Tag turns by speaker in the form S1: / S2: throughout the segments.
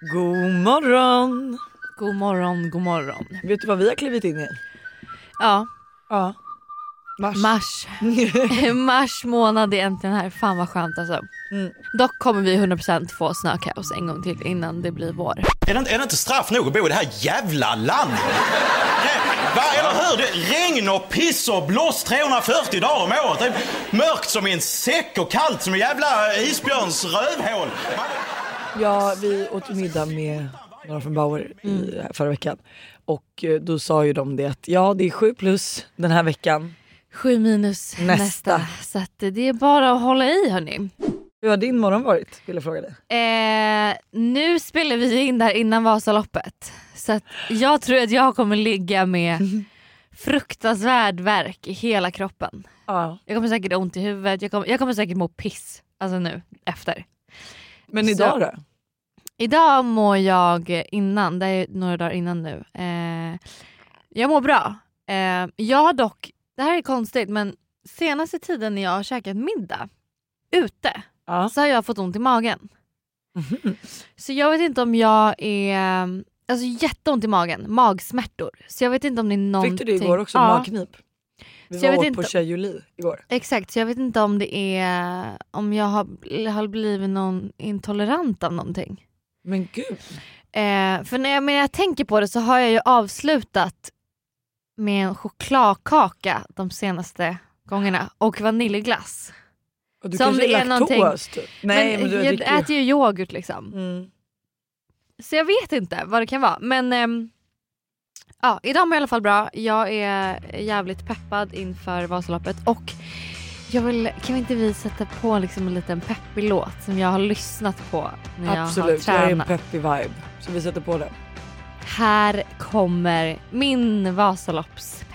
S1: God morgon!
S2: God morgon, god morgon.
S1: Vet du vad vi har klivit in i?
S2: Ja,
S1: Ja. Mars.
S2: mars. mars månad är äntligen här. Fan vad skönt alltså.
S1: Mm.
S2: Dock kommer vi 100% få snökaos en gång till innan det blir vår.
S3: Är det, inte- är det inte straff nog att bo i det här jävla landet? Va, eller hur? Det regn och piss och blåst 340 dagar om året. Det är mörkt som i en säck och kallt som en jävla isbjörns rövhål. Man-
S1: Ja, vi åt middag med några från Bauer i, förra veckan. Och eh, då sa ju de det att ja det är sju plus den här veckan.
S2: 7 minus
S1: Nästa.
S2: nästa. Så att det är bara att hålla i hörni.
S1: Hur har din morgon varit? Vill jag fråga dig.
S2: Eh, nu spelar vi in där innan Vasaloppet. Så att jag tror att jag kommer ligga med fruktansvärd värk i hela kroppen.
S1: Ja.
S2: Jag kommer säkert ha ont i huvudet, jag kommer, jag kommer säkert må piss alltså nu efter.
S1: Men
S2: Så-
S1: idag då?
S2: Idag mår jag innan, det är några dagar innan nu. Eh, jag mår bra. Eh, jag har dock, det här är konstigt men senaste tiden när jag har käkat middag ute
S1: Ja.
S2: så har jag fått ont i magen. Så jag vet inte om jag är, alltså jätteont i magen, magsmärtor. Så jag vet inte om det är någonting.
S1: Fick du det igår också?
S2: Ja,
S1: Magknip? Vi
S2: Så jag
S1: var
S2: vet
S1: åt på
S2: inte-
S1: Tjejoli igår.
S2: exakt, så jag vet inte om det är, om jag har, har blivit någon intolerant av någonting.
S1: Men gud.
S2: Eh, för när jag, när jag tänker på det så har jag ju avslutat med en chokladkaka de senaste gångerna och vaniljglass.
S1: Och du
S2: Så om
S1: kanske
S2: det
S1: är laktos typ? Nej men, du
S2: jag
S1: dricker
S2: äter ju yoghurt liksom.
S1: Mm.
S2: Så jag vet inte vad det kan vara. Men ehm, ja, idag mår jag i alla fall bra. Jag är jävligt peppad inför Vasaloppet och jag vill, kan vi inte vi sätta på liksom en liten peppig låt som jag har lyssnat på när jag
S1: Absolut,
S2: har
S1: jag är en
S2: tränat.
S1: peppig vibe. Så vi sätter på det.
S2: Här kommer min Vasaloppspepp.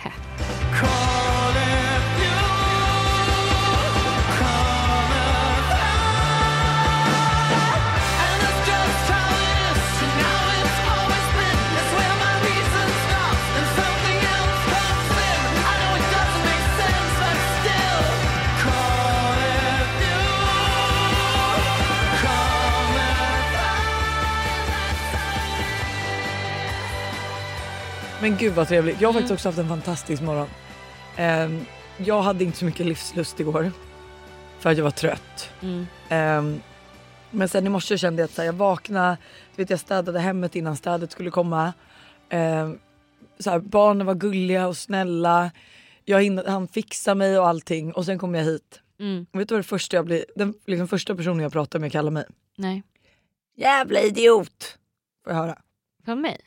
S1: Men gud vad trevligt. Jag har faktiskt också haft en fantastisk morgon. Ehm, jag hade inte så mycket livslust igår. För att jag var trött.
S2: Mm.
S1: Ehm, men sen i morse kände jag att här, jag vaknade, vet, jag städade hemmet innan städet skulle komma. Ehm, så här, barnen var gulliga och snälla. Jag han fixade mig och allting och sen kom jag hit.
S2: Mm.
S1: Vet du vad det första jag blir, den liksom första personen jag pratar med kallar mig?
S2: Nej.
S1: Jävla idiot! Får jag höra?
S2: Från mig?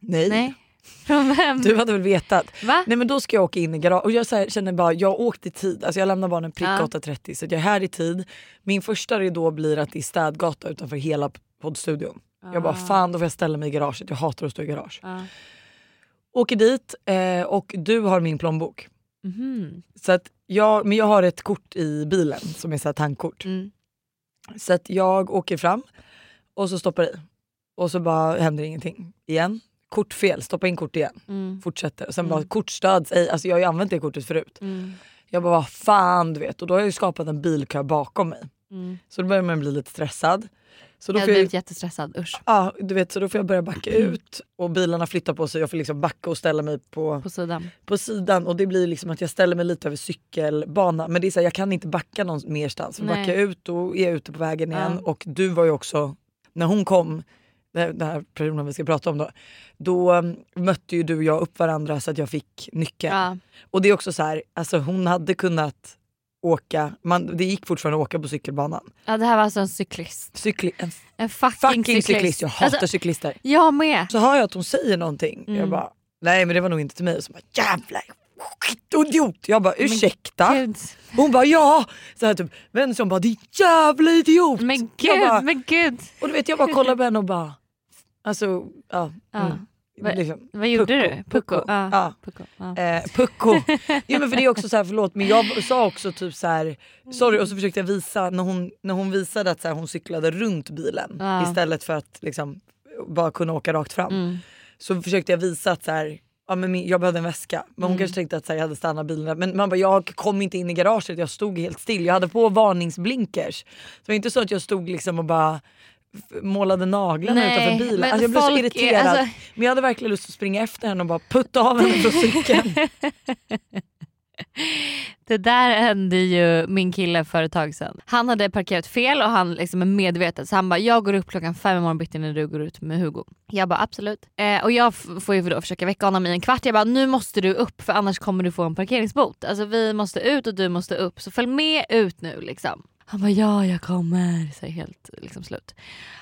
S1: Nej.
S2: Nej. Från vem?
S1: Du hade väl vetat?
S2: Va?
S1: Nej men då ska jag åka in i garage och jag här, känner bara jag åkte i tid. Alltså jag lämnar barnen prick
S2: Ja.
S1: 8.30 så jag är här i tid. Min första ridå blir att det är städgata utanför hela poddstudion. Jag bara
S2: Ah.
S1: fan då får jag ställa mig i garaget. Jag hatar att stå i garage.
S2: Ja.
S1: Åker dit eh, och du har min plånbok.
S2: Mhm.
S1: Så att jag, men jag har ett kort i bilen som är så här tankkort.
S2: Mm.
S1: Så att jag åker fram och så stoppar i. Och så bara händer ingenting igen. Kortfel, stoppa in kort igen.
S2: Mm.
S1: Fortsätter. Och sen
S2: Mm.
S1: bara kortstöds ej. Alltså jag har ju använt det kortet förut.
S2: Mm.
S1: Jag bara vad fan du vet. Och då har jag ju skapat en bilkö bakom mig.
S2: Mm.
S1: Så då börjar man bli lite stressad. Så då
S2: Jag hade
S1: jag,
S2: blivit jättestressad, usch.
S1: ja, du vet, så då får jag börja backa ut och bilarna flyttar på sig. Jag får liksom backa och ställa mig på,
S2: På sidan.
S1: på sidan och det blir liksom att jag ställer mig lite över cykelbana. Men det är så här, jag kan inte backa någon merstans. För backar jag ut då är jag ute på vägen igen.
S2: Ja.
S1: Och du var ju också, när hon kom, den här personen vi ska prata om då. Då um, mötte ju du och jag upp varandra så att jag fick nyckeln.
S2: Ja.
S1: Och det är också så här, alltså hon hade kunnat åka, man, det gick fortfarande att åka på cykelbanan.
S2: ja, det här var alltså en cyklist.
S1: Cykli, en
S2: En fucking,
S1: fucking cyklist,
S2: cyklist.
S1: jag hatar
S2: Alltså,
S1: cyklister.
S2: jag med.
S1: Så hör jag att hon säger någonting, jag
S2: Mm.
S1: bara nej men det var nog inte till mig. Och så bara jävla skitidiot. Jag bara ursäkta?
S2: Gud.
S1: Hon bara ja! Så här typ vänder sig om bara din jävla idiot.
S2: Men
S1: Jag
S2: gud,
S1: bara,
S2: men gud.
S1: och du vet jag bara kollar på henne och bara alltså ja. Mm, liksom,
S2: Vad gjorde
S1: pucko,
S2: du?
S1: pucko.
S2: Ja.
S1: Ja.
S2: Pucko. Ja.
S1: Eh, pucko. ja, men för det är också så här, förlåt men jag sa också typ så här, sorry och så försökte jag visa när hon, när hon visade att så här, hon cyklade runt bilen
S2: Ja.
S1: istället för att liksom bara kunna åka rakt fram.
S2: Mm.
S1: Så försökte jag visa att så här, ja, men jag behövde en väska. Men hon
S2: Mm.
S1: kanske tänkte att så här, jag hade stannat bilen. Men man bara, jag kom inte in i garaget, jag stod helt still. Jag hade på varningsblinkers. Så det var inte så att jag stod liksom och bara målade naglarna
S2: Nej,
S1: utanför bilen.
S2: men
S1: Alltså jag blev så
S2: är-
S1: irriterad.
S2: alltså-
S1: Men jag hade verkligen lust att springa efter henne och bara putta av henne från cykeln.
S2: Det där hände ju min kille för ett tag sedan. Han hade parkerat fel och han liksom är medveten så han bara jag går upp klockan fem i morgon bitti när du går ut med Hugo. Jag bara absolut. Eh, och jag får ju då försöka väcka honom i en kvart. Jag bara nu måste du upp för annars kommer du få en parkeringsbot. Alltså vi måste ut och du måste upp så följ med ut nu liksom. Han bara ja jag kommer. Så helt liksom slut.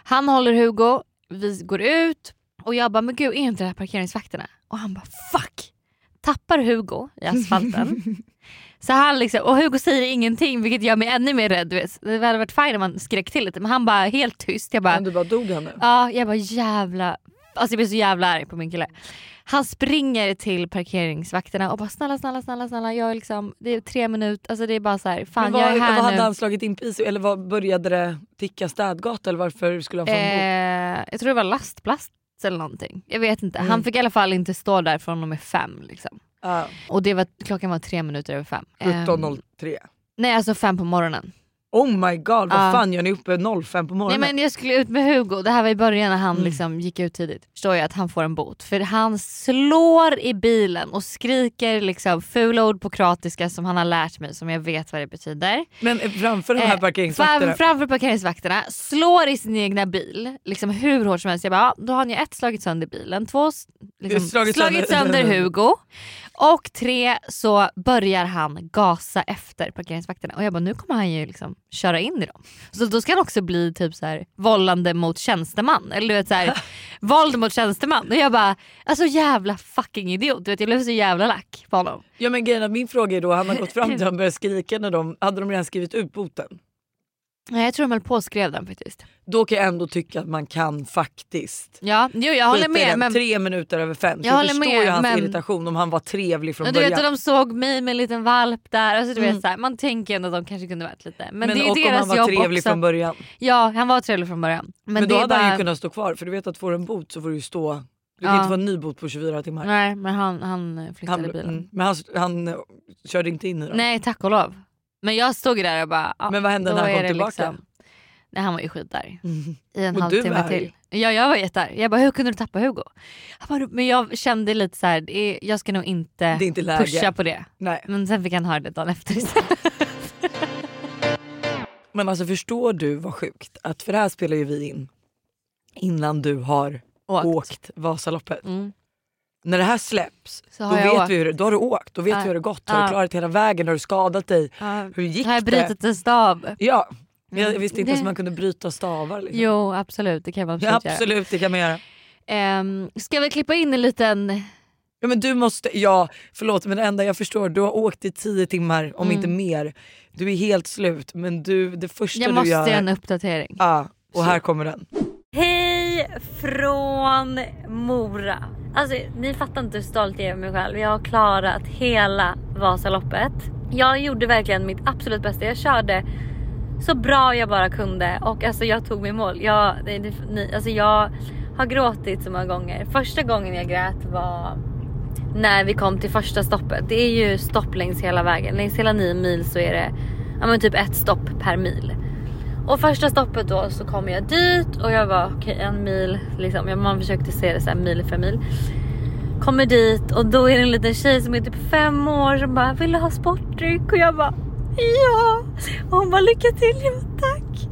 S2: Han håller Hugo, vi går ut och jag bara men gud är inte det här parkeringsvakterna? Och han bara fuck. Tappar Hugo i asfalten. Så han liksom, och Hugo säger ingenting vilket gör mig ännu mer rädd. vet. Det hade varit fine om han skrek till lite men han bara helt tyst. Jag bara,
S1: Men du bara dog han nu?
S2: ja, jag bara jävla, alltså jag blir så jävla arg på min kille. Han springer till parkeringsvakterna och bara snälla snälla snälla snälla jag är liksom, det är tre minuter, alltså det är bara så här, fan
S1: vad,
S2: jag är här
S1: vad hade
S2: nu.
S1: han slagit in pris eller vad började det ticka städgata eller varför skulle han få en?
S2: Eh, jag tror det var lastplast eller någonting. Jag vet inte.
S1: Mm.
S2: Han fick i alla fall inte stå där från och med fem. Liksom.
S1: Ja,
S2: Och det var, klockan var tre minuter över fem. Eh,
S1: 17.03.
S2: nej alltså fem på morgonen.
S1: Oh my god, vad
S2: Ja.
S1: fan gör ni uppe 05 på
S2: Nej
S1: morgonen?
S2: men jag skulle ut med Hugo, det här var i början när han
S1: Mm.
S2: liksom gick ut tidigt. Förstår jag att han får en bot. För han slår i bilen och skriker liksom fula ord på kroatiska som han har lärt mig som jag vet vad det betyder.
S1: Men framför de här
S2: Eh,
S1: parkeringsvakterna?
S2: Fram, framför parkeringsvakterna, slår i sin egna bil liksom hur hårt som helst. Jag bara, då har ni ett slagit sönder bilen, två liksom,
S1: Slagit
S2: slagit,
S1: sönder-
S2: sönder Hugo och tre så börjar han gasa efter parkeringsvakterna. Och jag bara nu kommer han ju liksom köra in i dem. Så då ska han också bli typ så här vållande mot tjänsteman. Eller du vet så här, våld mot tjänsteman. Och jag bara alltså jävla fucking idiot. Du vet, jag blev så jävla lack på honom.
S1: Ja men grejen min fråga är då, han har gått fram till honom och börjat skrika när de, hade de redan skrivit ut boten?
S2: Nej, Jag tror de höll på och skrev den faktiskt.
S1: Då kan jag ändå tycka att man kan faktiskt
S2: Ja, jo, jag håller
S1: skita i
S2: med.
S1: den.
S2: Men
S1: Tre minuter över fem. Så
S2: Jag
S1: jag,
S2: håller
S1: förstår
S2: med,
S1: ju hans
S2: men-
S1: irritation om han var trevlig från
S2: Och du vet,
S1: början.
S2: och de såg mig med en liten valp där. Alltså, du
S1: Mm.
S2: vet, så här, man tänker ändå att de kanske kunde varit lite. Men,
S1: men
S2: det är
S1: och om
S2: deras
S1: han var
S2: jobb
S1: trevlig
S2: också.
S1: från början.
S2: Ja han var trevlig från början. Men,
S1: Men,
S2: det
S1: då
S2: är
S1: hade
S2: bara...
S1: han ju kunnat stå kvar för du vet att får du en bot så får du ju stå. Du kan
S2: Ja.
S1: inte få en ny bot på 24 timmar.
S2: Nej men han, han flyttade bilen.
S1: mm, men han, han eh, körde inte in i dem.
S2: Nej tack och lov. Men jag stod där och bara... Ja,
S1: Men vad hände när han kom tillbaka?
S2: Liksom... Nej han var ju skitarg.
S1: Mm.
S2: I en halvtimme till. Ja jag var jättearg. Jag bara hur kunde du tappa Hugo? Jag bara, men jag kände lite så här, är, jag ska nog inte,
S1: inte
S2: pusha på det.
S1: Nej.
S2: Men sen fick han höra det dagen efter istället.
S1: Men alltså förstår du vad sjukt att för det här spelar ju vi in innan du har
S2: Åkt.
S1: åkt Vasaloppet.
S2: Mm.
S1: När det här släpps
S2: Så
S1: då
S2: har jag
S1: vet
S2: åkt.
S1: vi hur det, då har du åkt, då vet
S2: Ja.
S1: vi hur det gått. Har
S2: Ja.
S1: du klarat hela vägen? Har du skadat dig?
S2: Ja.
S1: Hur gick
S2: Har jag
S1: det?
S2: brutit en stav?
S1: Ja, jag
S2: Mm.
S1: visste inte
S2: Det-
S1: ens att man kunde bryta stavar. Liksom.
S2: Jo absolut det kan man
S1: ja,
S2: absolut, göra.
S1: absolut det kan man göra.
S2: Ehm, ska vi klippa in en liten...
S1: Ja, men du måste, ja förlåt men det enda jag förstår, du har åkt i tio timmar om
S2: Mm.
S1: inte mer. Du är helt slut men du, det första
S2: Jag
S1: du
S2: måste
S1: gör...
S2: göra en uppdatering.
S1: Ja, och
S2: Så.
S1: här kommer den.
S2: Hej från Mora. Alltså ni fattar inte hur stolt jag är över mig själv. Jag har klarat hela Vasaloppet. Jag gjorde verkligen mitt absolut bästa. Jag körde så bra jag bara kunde och alltså jag tog mig i mål. Jag, det, det, ni, alltså jag har gråtit så många gånger. Första gången jag grät var när vi kom till första stoppet. Det är ju stopp längs hela vägen. Längs hela nio mil så är det ja, men typ ett stopp per mil. Och första stoppet då så kom jag dit och jag var okej en mil liksom. Man försökte se det så här mil för mil. Kommer dit och då är det en liten tjej som är typ fem år som bara vill du ha sportdryck? Och jag bara ja. Och hon bara lycka till. Jag bara, tack.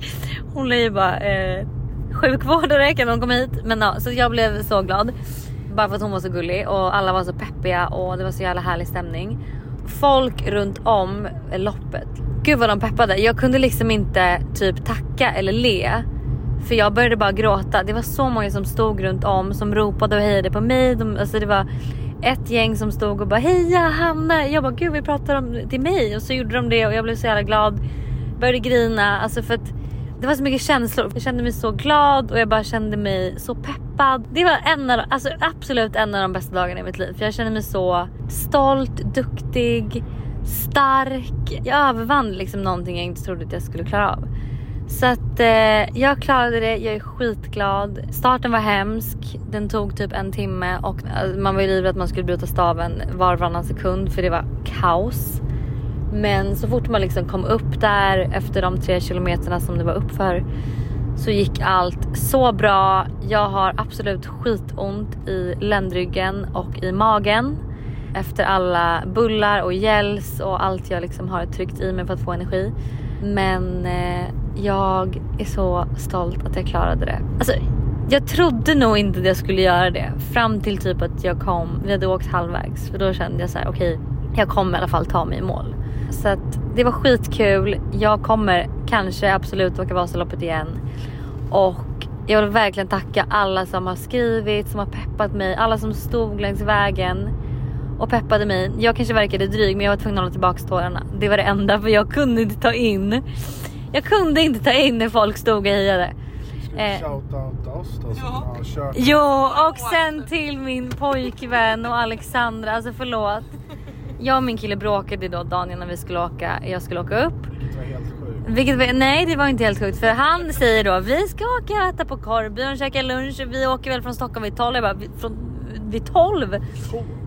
S2: Hon är ju bara eh, sjukvårdare kan hon komma hit. Men ja, så jag blev så glad. Bara för att hon var så gullig och alla var så peppiga och det var så jävla härlig stämning. Folk runt om eh, loppet. Gud vad de peppade. Jag kunde liksom inte typ tacka eller le. För jag började bara gråta. Det var så många som stod runt om som ropade och hejade på mig. De, alltså det var ett gäng som stod och bara heja Hanna. Jag bara gud vi pratar om till mig och så gjorde de det och jag blev så jävla glad. Började grina alltså för att det var så mycket känslor. Jag kände mig så glad och jag bara kände mig så peppad. Det var en av, alltså absolut en av de bästa dagarna i mitt liv. För jag kände mig så stolt, duktig, stark. Jag övervann liksom någonting jag inte trodde att jag skulle klara av. Så att eh, jag klarade det, jag är skitglad. Starten var hemsk, den tog typ en timme och eh, man var ju livrädd att man skulle bryta staven var och varannan sekund för det var kaos. Men så fort man liksom kom upp där efter de tre kilometerna som det var uppför så gick allt så bra. Jag har absolut skitont i ländryggen och i magen efter alla bullar och gels och allt jag liksom har tryckt i mig för att få energi. Men eh, jag är så stolt att jag klarade det. Alltså, jag trodde nog inte att jag skulle göra det fram till typ att jag kom, vi hade åkt halvvägs för då kände jag så här: okej okay, jag kommer i alla fall ta mig i mål. Så att det var skitkul. Jag kommer kanske absolut åka Vasaloppet igen. Och jag vill verkligen tacka alla som har skrivit, som har peppat mig, alla som stod längs vägen och peppade mig. Jag kanske verkade dryg men jag var tvungen att hålla tillbaka tårarna. Det var det enda för jag kunde inte ta in. Jag kunde inte ta in när folk stod och hejade.
S4: Eh, ja.
S2: Jo och sen till min pojkvän och Alexandra, alltså förlåt. Jag och min kille bråkade då dagen innan vi skulle åka, jag skulle åka upp.
S4: Vilket var helt sjukt.
S2: Vilket, nej det var inte helt sjukt för han säger då vi ska åka och äta på korvbyrån, käka lunch, vi åker väl från Stockholm vid 12. Jag bara, från, vid 12?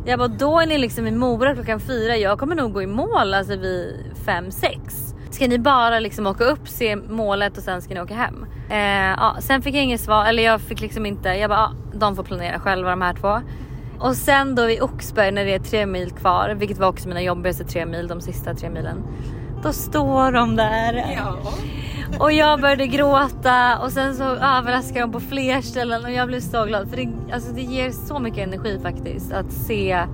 S2: Jag bara då är ni liksom i Mora klockan 4, jag kommer nog gå i mål alltså vid 5-6. Ska ni bara liksom åka upp, se målet och sen ska ni åka hem? Eh, ja, sen fick jag inget svar, eller jag fick liksom inte, jag bara, ja, de får planera själva de här två. Och sen då vid Oxberg när det är tre mil kvar, vilket var också mina jobbigaste tre mil, de sista tre milen. Då står de där. Ja. Och jag började gråta och sen så överraskade de på fler ställen och jag blev så glad för det, alltså det ger så mycket energi faktiskt att se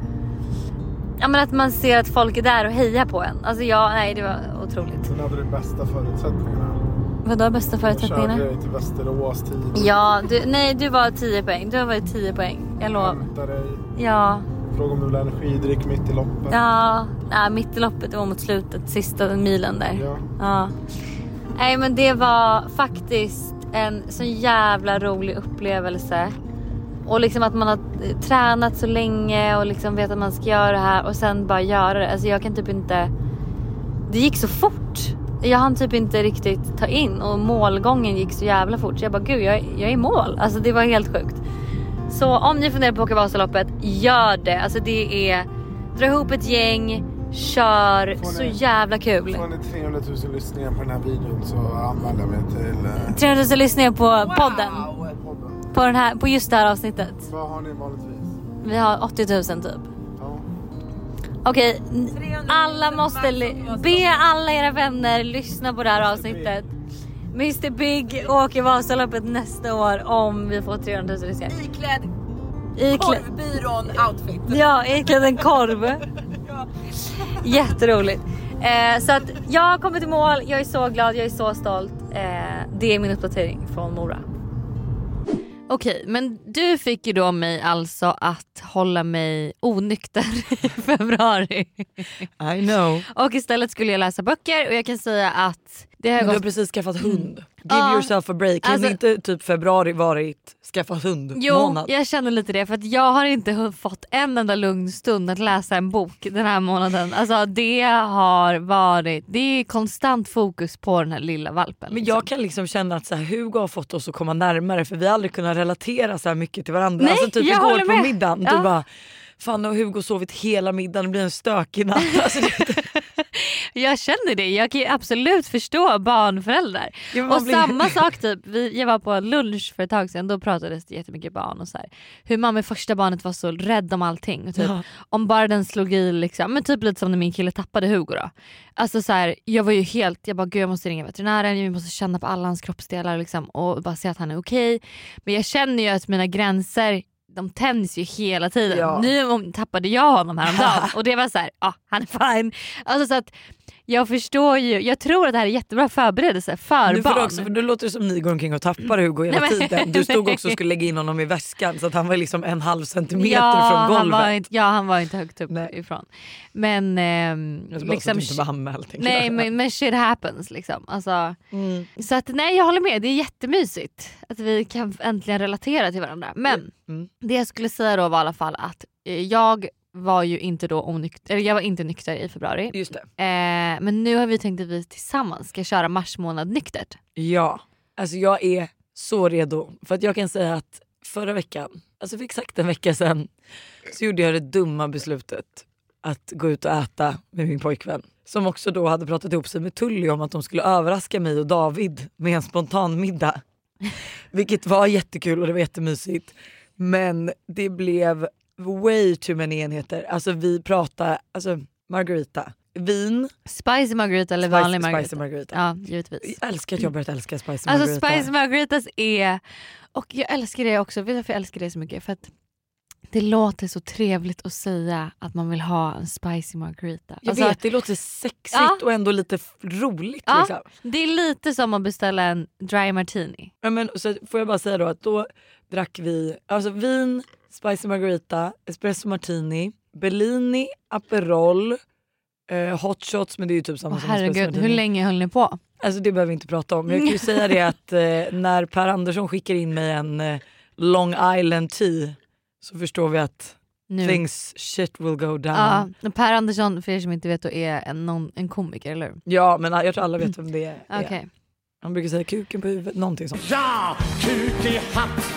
S2: Ja men att man ser att folk är där och hejar på en. Alltså ja, nej det var otroligt.
S4: Sen hade du bästa förutsättningarna.
S2: Vadå bästa förutsättningarna?
S4: Jag körde till Västerås tidigt.
S2: Ja, du, nej du var 10 poäng. Du har varit 10 poäng. Jag lovar.
S4: dig.
S2: Ja.
S4: Fråga om du vill ha energidryck mitt i loppet.
S2: Ja, nej, mitt i loppet var mot slutet, sista milen där.
S4: Ja.
S2: ja. Nej men det var faktiskt en så jävla rolig upplevelse. Och liksom att man har tränat så länge och liksom vet att man ska göra det här och sen bara göra det. Alltså jag kan typ inte. Det gick så fort. Jag hann typ inte riktigt ta in och målgången gick så jävla fort. Så jag bara gud jag, jag är i mål. Alltså det var helt sjukt. Så om ni funderar på att åka Vasaloppet, gör det. Alltså det är dra ihop ett gäng, kör, ni, så jävla kul.
S4: Får ni 300 000 lyssningar på den här videon så anmäler jag mig till... Uh...
S2: 300 000 lyssningar på wow. podden. På, den här, på just det här avsnittet.
S4: Vad har ni vanligtvis?
S2: Vi har 80 000 typ. Okej, alla måste be alla era vänner lyssna på det här avsnittet. Mr Big åker Vasaloppet nästa år om vi får 300 000 lyssningar.
S1: Iklädd korvbyrån outfit.
S2: Ja, iklädd en korv. Jätteroligt. Eh, så att jag har kommit i mål, jag är så glad, jag är så stolt. Eh, det är min uppdatering från Mora. Okej, men du fick ju då mig alltså att hålla mig onykter i februari.
S1: I know.
S2: Och istället skulle jag läsa böcker och jag kan säga att
S1: det har men. Du har precis skaffat hund. Give ja, yourself a break. Alltså, inte typ februari varit skaffa hund
S2: jo,
S1: månad?
S2: jag känner lite det för att jag har inte fått en enda lugn stund att läsa en bok den här månaden. Alltså det har varit, det är konstant fokus på den här lilla valpen.
S1: Men liksom. jag kan liksom känna att så här, Hugo har fått oss att komma närmare för vi har aldrig kunnat relatera så här mycket till varandra.
S2: Nej,
S1: alltså typ
S2: jag
S1: igår
S2: på
S1: middagen, ja. du bara Fanny och Hugo sovit hela middagen, det blir en stökig natt. Alltså,
S2: jag känner det, jag kan absolut förstå barnföräldrar. Ja, och blir... samma sak typ, vi, jag var på lunch för ett tag sedan, då pratades det jättemycket barn och så här. Hur man med första barnet var så rädd om allting. Och typ, ja. Om bara den slog i liksom, men typ lite som när min kille tappade Hugo då. Alltså så här, jag var ju helt, jag bara gud jag måste ringa veterinären, vi måste känna på alla hans kroppsdelar liksom, och bara se att han är okej. Okay. Men jag känner ju att mina gränser de tänds ju hela tiden. Ja. Nu tappade jag honom häromdagen och det var så här, ja ah, han är fine. Alltså så att jag förstår ju, jag tror att det här är jättebra förberedelse för
S1: nu
S2: barn.
S1: Också, för nu låter som ni går omkring och tappar Hugo hela nej, tiden. Du stod också och skulle lägga in honom i väskan så att han var liksom en halv centimeter
S2: ja,
S1: från golvet.
S2: Han inte, ja han var inte högt upp nej. ifrån. Men eh, liksom,
S1: inte var anmält,
S2: nej men, men shit happens liksom. Alltså, mm. Så att nej jag håller med, det är jättemysigt att vi kan äntligen relatera till varandra. Men mm. det jag skulle säga då var i alla fall att eh, jag var ju inte då onykter, eller jag var inte nykter i februari.
S1: Just det.
S2: Eh, men nu har vi tänkt att vi tillsammans ska köra mars månad nyktert.
S1: Ja, alltså jag är så redo. För att jag kan säga att förra veckan, alltså för exakt en vecka sedan, så gjorde jag det dumma beslutet att gå ut och äta med min pojkvän. Som också då hade pratat ihop sig med Tully om att de skulle överraska mig och David med en spontan middag. Vilket var jättekul och det var jättemysigt. Men det blev way too many enheter. Alltså vi pratade, alltså margarita, vin,
S2: Spicy margarita eller
S1: spicy,
S2: vanlig margarita?
S1: spicy margarita.
S2: Ja givetvis.
S1: Jag älskar att jag börjat älska spicy
S2: Alltså
S1: margarita.
S2: spicy margaritas är, och jag älskar det också, vet du varför jag älskar det så mycket? För att det låter så trevligt att säga att man vill ha en spicy margarita.
S1: Jag
S2: Alltså,
S1: vet, det låter sexigt
S2: Ja.
S1: och ändå lite roligt.
S2: Ja.
S1: Liksom.
S2: Det är lite som att beställa en dry martini.
S1: Ja, men, så får jag bara säga då att då drack vi alltså vin, spicy margarita, espresso martini, Bellini, Aperol, eh, hot shots men det är ju typ samma
S2: Åh
S1: som espresso
S2: herregud,
S1: martini.
S2: hur länge höll ni på?
S1: Alltså det behöver vi inte prata om. Men jag kan ju säga det att eh, när Per Andersson skickar in mig en eh, Long Island tea så förstår vi att
S2: Nu.
S1: things shit will go down.
S2: Ja, och per Andersson, för er som inte vet, då är en, någon, en komiker, eller hur?
S1: Ja men jag tror alla vet vem det är.
S2: Okej.
S1: Han brukar säga kuken på huvudet, någonting sånt.
S5: Ja, kuk i hatt,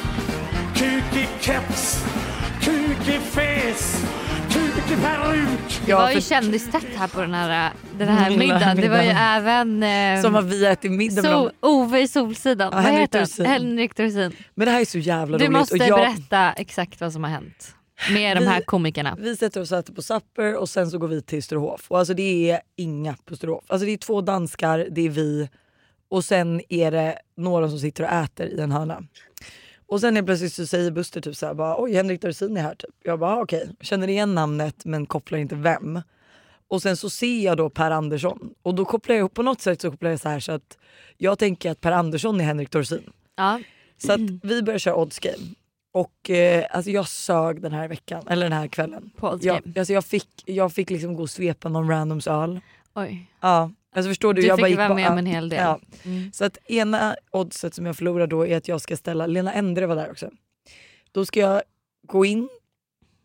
S5: kuk i keps, kuk i fes, kuk i peruk.
S2: Det var ju kändistätt här på den här, den här
S1: Lilla
S2: middagen. Det var ju
S1: middagen.
S2: även eh,
S1: Som att vi ätit middag med
S2: so
S1: dem.
S2: Ove i Solsidan.
S1: Ja,
S2: Vad
S1: Henrik
S2: heter
S1: Dorsin.
S2: han? Henrik Dorsin.
S1: Men det här är så jävla
S2: Du
S1: roligt.
S2: måste
S1: och jag,
S2: berätta exakt vad som har hänt med de
S1: Vi-
S2: här komikerna.
S1: Vi sätter oss och äter på Supper och sen så går vi till Sturehof. Och alltså det är inga på Sturehof. Alltså det är två danskar, det är vi och sen är det några som sitter och äter i en hörna. Och sen är plötsligt så säger Buster typ såhär bara oj Henrik Dorsin är här typ. Jag bara "Ah, okej, känner igen namnet men kopplar inte vem. Och sen så ser jag då Per Andersson och då kopplar jag ihop på något sätt så kopplar jag så här så att jag tänker att Per Andersson är Henrik Dorsin.
S2: Ja.
S1: Så att vi börjar köra odds game. Och eh, alltså jag sög den här veckan, eller den här kvällen.
S2: På Odds
S1: Jag,
S2: Game.
S1: alltså jag, fick, jag fick liksom gå och svepa någon randoms öl.
S2: Oj.
S1: Ja, alltså förstår du?
S2: Du
S1: jag
S2: fick vara med om en hel del.
S1: Ja.
S2: Mm.
S1: Så att ena oddset som jag förlorar då är att jag ska ställa, Lena Endre var där också. Då ska jag gå in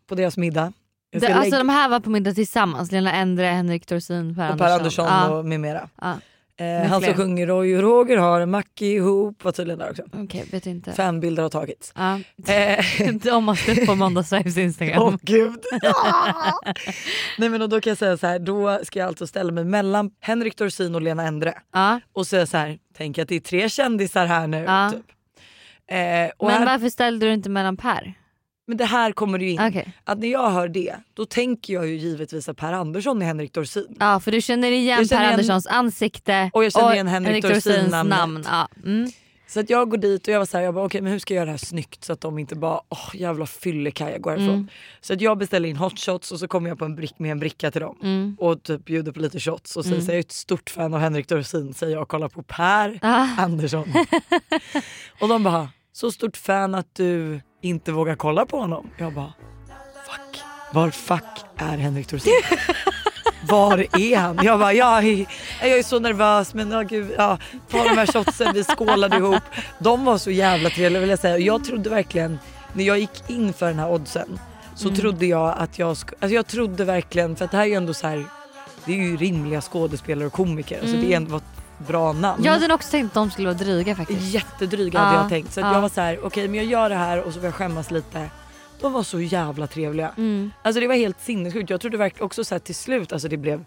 S1: på deras middag.
S2: Det, alltså de här var på middag tillsammans, Lena Endre, Henrik Dorsin, Per
S1: och
S2: Andersson.
S1: Per Andersson
S2: Ja.
S1: och med mera.
S2: Ja.
S1: Eh, han som sjunger Roy och Roger har en macka ihop var tydligen där också.
S2: Okej, vet inte.
S1: Fanbilder har tagits.
S2: Ja.
S1: Eh,
S2: De måste upp på Måndagsvibes Instagram.
S1: Åh gud. Nej men och då kan jag säga så här, då ska jag alltså ställa mig mellan Henrik Dorsin och Lena Endre
S2: Ja.
S1: och säga så här, tänk att det är tre kändisar här nu.
S2: Ja.
S1: Typ. Eh,
S2: Men
S1: här,
S2: varför ställde du inte mellan Per?
S1: Men det här kommer ju in.
S2: Okej.
S1: Att när jag hör det, då tänker jag ju givetvis att Per Andersson är Henrik Dorsin.
S2: Ja för du känner igen
S1: Jag känner
S2: Per
S1: igen-
S2: Anderssons ansikte
S1: Och jag känner igen Henrik Dorsin
S2: Dorsins
S1: namnet.
S2: namn. Ja. Mm.
S1: Så att jag går dit och jag var så här, jag bara, okej men hur ska jag göra det här snyggt så att de inte bara, åh jävla fyllekaja går härifrån.
S2: Mm.
S1: Så att jag beställer in hot shots och så kommer jag på en brick med en bricka till dem.
S2: Mm.
S1: och typ bjuder på lite shots och säger så jag är ett stort fan av Henrik Dorsin säger jag och kollar på Per
S2: Ah.
S1: Andersson. och de bara, så stort fan att du inte vågar kolla på honom. Jag bara, fuck, var fuck är Henrik Dorsin? Var är han? Jag bara, jag är, jag är så nervös men ja, gud, ja, ta de här shotsen, vi skålade ihop. De var så jävla trevliga vill jag säga. Jag trodde verkligen, när jag gick in för den här oddsen så
S2: Mm.
S1: trodde jag att jag, sk- alltså jag trodde verkligen, för att det här är ju ändå så här, det är ju rimliga skådespelare och komiker. Alltså det är ändå ett bra namn.
S2: Jag hade också tänkt att de skulle vara dryga faktiskt.
S1: Jättedryga hade
S2: Ja,
S1: jag tänkt. Så
S2: ja.
S1: jag var så här, okej men jag gör det här och så får jag skämmas lite. De var så jävla trevliga.
S2: Mm.
S1: Alltså det var helt sinnessjukt. Jag trodde verkligen också så här till slut, alltså det blev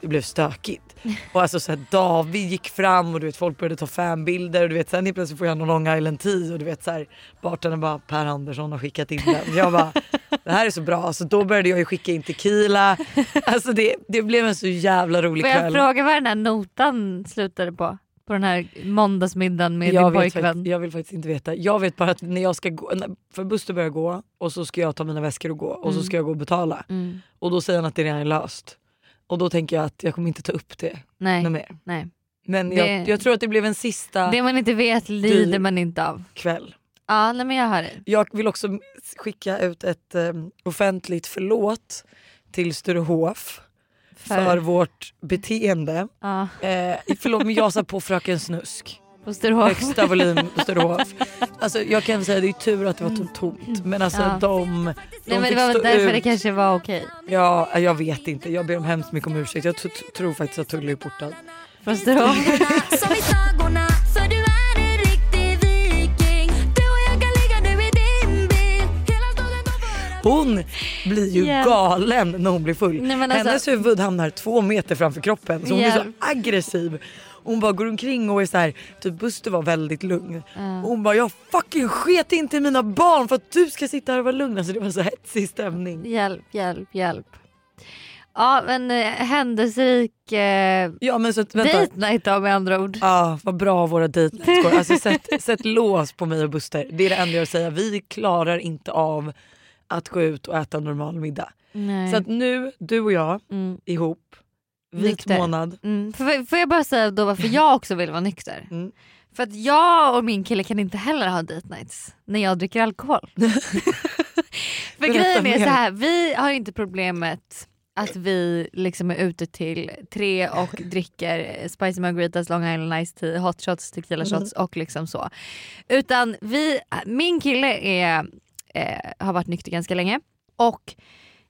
S1: det blev stökigt. Och alltså så här, David gick fram och du vet folk började ta fanbilder och du vet sen plötsligt får jag någon Long Island tea och du vet så här bartendern bara Per Andersson har skickat in den. Jag bara det här är så bra så då började jag ju skicka in tequila. Alltså det, det blev en så jävla rolig
S2: Får jag
S1: kväll.
S2: fråga vad den här notan slutade på? På den här måndagsmiddagen med
S1: jag,
S2: din pojkvän?
S1: faktiskt, jag vill faktiskt inte veta. Jag vet bara att när jag ska gå, för Buster börjar gå och så ska jag ta mina väskor och gå och så ska jag gå och betala.
S2: Mm.
S1: Och då säger han att det redan är löst. Och då tänker jag att jag kommer inte ta upp det
S2: Nej.
S1: mer.
S2: Nej.
S1: Men
S2: Det-
S1: jag, jag tror att det blev en sista
S2: Det man inte vet lider man inte av.
S1: kväll.
S2: Ja nej, men jag hör dig.
S1: Jag vill också skicka ut ett eh, offentligt förlåt till Sturehof för,
S2: För-
S1: vårt beteende.
S2: Ja.
S1: Eh, förlåt men jag sa på Fröken Snusk.
S2: På Sturehof.
S1: Högsta volym på Sturehof. Alltså jag kan säga det är tur att det var tomt men alltså
S2: Ja.
S1: de, de
S2: Nej, men det var väl därför
S1: ut.
S2: det kanske var okej.
S1: Ja, jag vet inte. Jag ber om hemskt mycket om ursäkt. Jag tror faktiskt att Tulle är portad.
S2: Från Sturehof.
S1: Hon blir ju
S2: Hjälp.
S1: galen när hon blir full.
S2: Nej, alltså-
S1: Hennes huvud hamnar två meter framför kroppen så hon blir
S2: Hjälp.
S1: så aggressiv. Hon bara går omkring och är så här, typ Buster var väldigt lugn. Och hon bara jag fucking sket inte i mina barn för att du ska sitta här och vara lugn. Alltså det var så hetsig stämning.
S2: Hjälp, hjälp, hjälp. Ja men eh, händelserik eh,
S1: Ja men så vänta.
S2: date night då med andra ord.
S1: Ja, vad bra våra dejt går. Alltså sätt, sätt lås på mig och Buster. Det är det enda jag vill säga. Vi klarar inte av att gå ut och äta normal middag.
S2: Nej.
S1: Så att nu, du och jag
S2: mm.
S1: ihop, vit
S2: Nykter.
S1: månad.
S2: Mm. Får, får jag bara säga då varför jag också vill vara nykter?
S1: Mm.
S2: För att jag och min kille kan inte heller ha date nights när jag dricker alkohol. För grejen är så här, vi har inte problemet att vi liksom är ute till tre och dricker spicy margaritas, long island iced tea, hot shots, tequila
S1: Mm.
S2: shots och liksom så. Utan vi, min kille är, eh, har varit nykter ganska länge och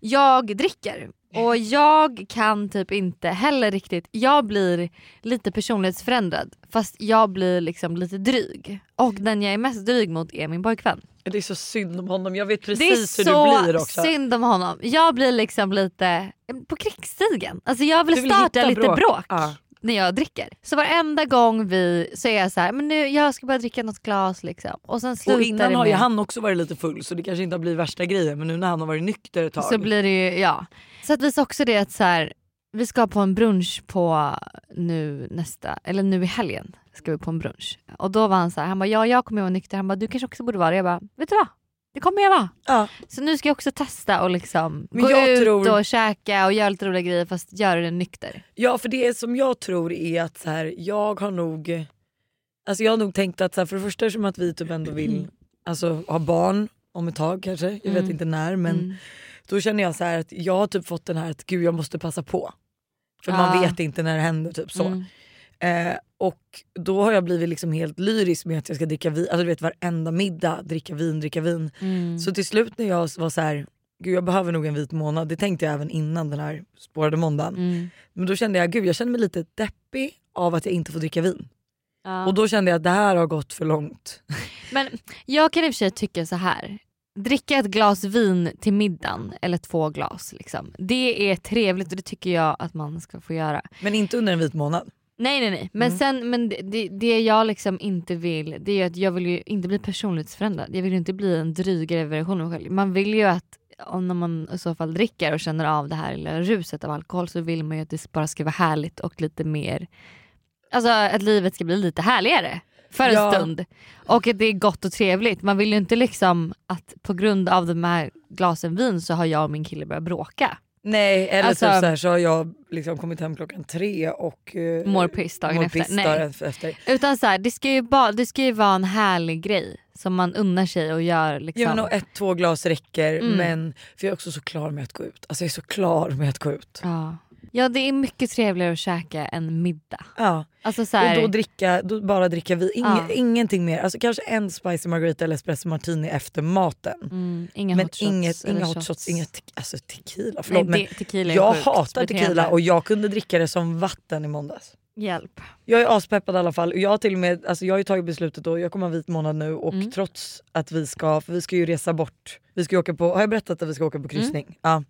S2: jag dricker. Och jag kan typ inte heller riktigt, jag blir lite personlighetsförändrad fast jag blir liksom lite dryg. Och den jag är mest dryg mot är min pojkvän.
S1: Det är så synd om honom. Jag vet
S2: Det är
S1: precis hur
S2: så
S1: du blir också.
S2: synd om honom. Jag blir liksom lite på krigsstigen. Alltså jag vill,
S1: vill
S2: starta lite
S1: bråk.
S2: bråk,
S1: Ja.
S2: När jag dricker. Så varenda gång vi så är jag så här, men nu jag ska bara dricka något glas liksom. Och sen slutar
S1: Och innan
S2: det
S1: har ju han också varit lite full så det kanske inte har blivit värsta grejen men nu när han har varit nykter ett tag.
S2: så blir det ju, ja. Så att vi sa också det att så här, vi ska på en brunch på nu nästa, eller nu i helgen ska vi på en brunch. Och då var han så här, han bara ja jag kommer vara nykter, han bara du kanske också borde vara det. Jag bara vet du vad? Det kommer jag vara.
S1: ja.
S2: Så nu ska jag också testa och liksom
S1: Men
S2: gå ut
S1: tror-
S2: och käka och göra lite roliga grejer fast göra det nykter.
S1: ja för det som jag tror är att så här, jag har nog Alltså jag har nog tänkt att så här, för det första som att vi typ ändå vill alltså, ha barn om ett tag kanske, jag vet
S2: Mm.
S1: inte när men
S2: Mm.
S1: då känner jag så här att jag har typ fått den här att gud jag måste passa på. För man
S2: Ja.
S1: vet inte när det händer typ så.
S2: Mm.
S1: Eh, och då har jag blivit liksom helt lyrisk med att jag ska dricka vin, alltså du vet varenda middag dricka vin, dricka vin.
S2: Mm.
S1: Så till slut när jag var så här, gud jag behöver nog en vit månad, det tänkte jag även innan den här spårade måndagen.
S2: Mm.
S1: Men då kände jag, gud jag känner mig lite deppig av att jag inte får dricka vin.
S2: Ja.
S1: Och då kände jag att det här har gått för långt.
S2: Men jag kan i och för sig tycka så här. Dricka ett glas vin till middagen eller två glas. Liksom. Det är trevligt och det tycker jag att man ska få göra.
S1: Men inte under en vit månad.
S2: Nej nej nej. Men,
S1: Mm.
S2: sen, men det- det, jag liksom inte vill det är ju att jag vill ju inte bli personlighetsförändrad. Jag vill ju inte bli en drygare version av mig själv. Man vill ju att om när man i så fall dricker och känner av det här lilla ruset av alkohol så vill man ju att det bara ska vara härligt och lite mer Alltså att livet ska bli lite härligare för en
S1: Ja.
S2: stund. Och att det är gott och trevligt. Man vill ju inte liksom att på grund av de här glasen vin så har jag och min kille börjat bråka.
S1: Nej eller
S2: Alltså-
S1: typ så, här, så har jag liksom kommit hem klockan tre och eh,
S2: Mår piss dagen
S1: mår
S2: efter. Nej.
S1: efter.
S2: Utan så här, det, ska ju bara, det ska ju vara en härlig grej som man unnar sig och gör. Liksom.
S1: Ja, men och ett, två glas räcker
S2: Mm.
S1: men för jag är också så klar med att gå ut. Alltså jag är så klar med att gå ut.
S2: ja. Ja det är mycket trevligare att käka en middag.
S1: Ja.
S2: Alltså så här,
S1: Och då, dricka, då bara dricka vin, Inge,
S2: Ja.
S1: ingenting mer. Alltså kanske en spicy margarita eller espresso martini efter maten.
S2: mm, inga
S1: men
S2: hot shots.
S1: inget, inga hot shots, inget te- alltså tequila.
S2: Nej,
S1: Förlåt, men
S2: det, tequila
S1: jag hatar
S2: beteende.
S1: tequila och jag kunde dricka det som vatten i måndags.
S2: Hjälp.
S1: Jag är aspeppad i alla fall. Och Jag har till och med, alltså jag har ju tagit beslutet då, jag kommer ha vit månad nu och
S2: Mm.
S1: trots att vi ska, för vi ska ju resa bort. Vi ska åka på, har jag berättat att vi ska åka på kryssning? Ja.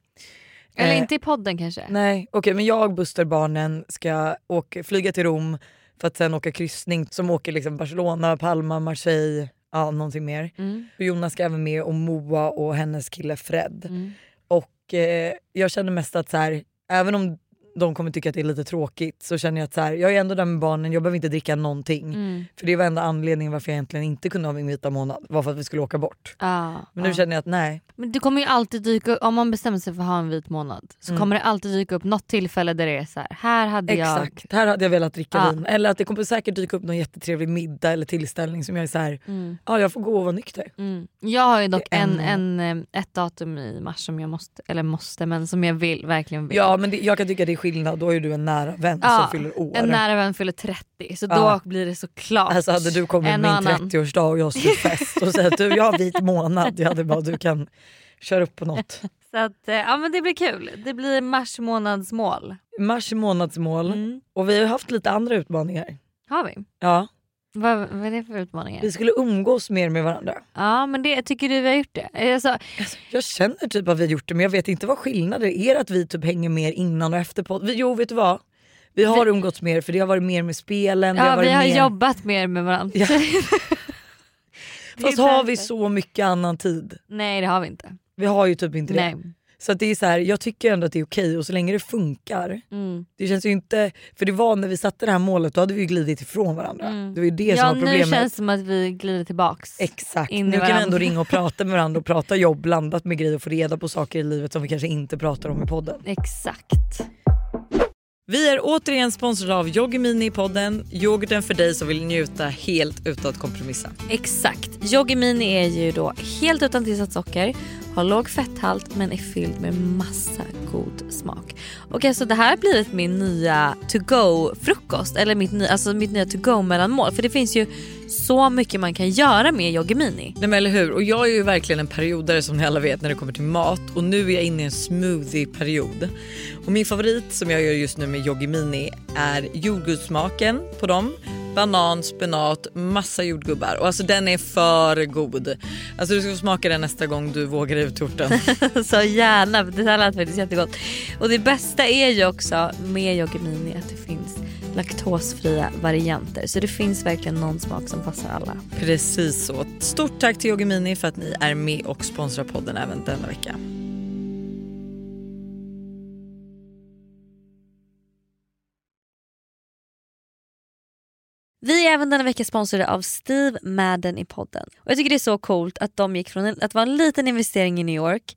S2: Eller
S1: Eh,
S2: inte i podden kanske?
S1: Nej, okej men jag, Buster, barnen ska åka, flyga till Rom för att sen åka kryssning som åker liksom Barcelona, Palma, Marseille, ja någonting mer.
S2: Mm.
S1: Och Jonas ska även med och Moa och hennes kille Fred.
S2: Mm.
S1: Och eh, jag känner mest att så här, även om de kommer tycka att det är lite tråkigt så känner jag att så här, jag är ändå där med barnen, jag behöver inte dricka någonting.
S2: Mm.
S1: För det var enda anledningen varför jag egentligen inte kunde ha min vita månad, var för att vi skulle åka bort.
S2: Ja,
S1: Men nu
S2: ja.
S1: känner jag att nej.
S2: Men det kommer ju alltid dyka upp, om man bestämmer sig för att ha en vit månad så
S1: Mm.
S2: kommer det alltid dyka upp något tillfälle där det är så här, här hade jag...
S1: Exakt, här hade jag velat dricka
S2: Ja.
S1: vin. Eller att det kommer säkert dyka upp någon jättetrevlig middag eller tillställning som jag är så här,
S2: Mm.
S1: ja jag får gå och vara nykter.
S2: Mm. Jag har ju dock en-
S1: en,
S2: eh, ett datum i mars som jag måste, eller måste men som jag vill, verkligen vill.
S1: Ja men det, jag kan tycka det är skillnad, då är du en nära vän
S2: Ja,
S1: som fyller år.
S2: En nära vän fyller 30 så
S1: Ja.
S2: då blir det såklart
S1: Alltså hade du kommit
S2: en
S1: min
S2: och annan.
S1: 30-årsdag och jag skulle fest och säga att du jag har vit månad, jag hade bara du kan köra upp på något.
S2: Så att, eh, ja men det blir kul. Det blir mars månads mål.
S1: Mars är månadsmål
S2: Mm.
S1: och vi har haft lite andra utmaningar.
S2: Har vi?
S1: Ja,
S2: Vad, vad är det för utmaningar?
S1: vi skulle umgås mer med varandra.
S2: Ja men det tycker du vi har gjort det? Alltså,
S1: Jag känner typ att vi har gjort det men jag vet inte vad skillnaden är. Att vi typ hänger mer innan och efter podd? Vi- Jo vet du vad? Vi har umgåtts mer för det har varit mer med spelen. vi har
S2: Ja vi har
S1: mer...
S2: jobbat mer med varandra.
S1: Ja. Fast har vi så mycket annan tid?
S2: Nej det har vi inte.
S1: Vi har ju typ inte det. Så det är så här, jag tycker ändå att det är okej och så länge det funkar.
S2: Mm.
S1: Det känns ju inte, för det var när vi satte det här målet då hade vi glidit ifrån varandra.
S2: Mm.
S1: Det var ju det som
S2: Ja
S1: var
S2: nu
S1: problemet.
S2: känns det som att vi glider tillbaks.
S1: Exakt, nu kan vi
S2: varandra.
S1: ändå ringa och prata med varandra och prata jobb blandat med grejer och få reda på saker i livet som vi kanske inte pratar om i podden.
S2: Exakt.
S1: Vi är återigen sponsrade av Yoggi Mini i podden. Yoghurten för dig som vill njuta helt utan att kompromissa.
S2: Exakt. Yoggi Mini är ju då helt utan tillsatt socker, har låg fetthalt men är fylld med massa god smak. Och alltså det här har blivit min nya to go frukost eller mitt, nya- alltså mitt nya to go mellanmål för det finns ju så mycket man kan göra med Yoggi Mini.
S1: Nej men eller hur och jag är ju verkligen en periodare som ni alla vet när det kommer till mat och nu är jag inne i en smoothie-period. Och min favorit som jag gör just nu med Yoggi Mini är jordgubbssmaken på dem. Banan, spenat, massa jordgubbar och alltså den är för god. Alltså du ska få smaka den nästa gång du vågar torten.
S2: Så gärna, det här lät faktiskt jättegott. Och det bästa är ju också med Yoggi Mini att det finns laktosfria varianter. Så det finns verkligen någon smak som passar alla.
S1: Precis så. Stort tack till Yoggi Mini för att ni är med och sponsrar podden även denna vecka.
S2: Vi är även denna vecka sponsrade av Steve Madden i podden. Och Jag tycker det är så coolt att de gick från en- att vara en liten investering i New York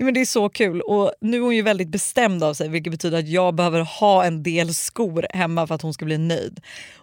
S1: Ja, men det är så kul och nu är hon ju väldigt bestämd av sig vilket betyder att jag behöver ha en del skor hemma för att hon ska bli nöjd.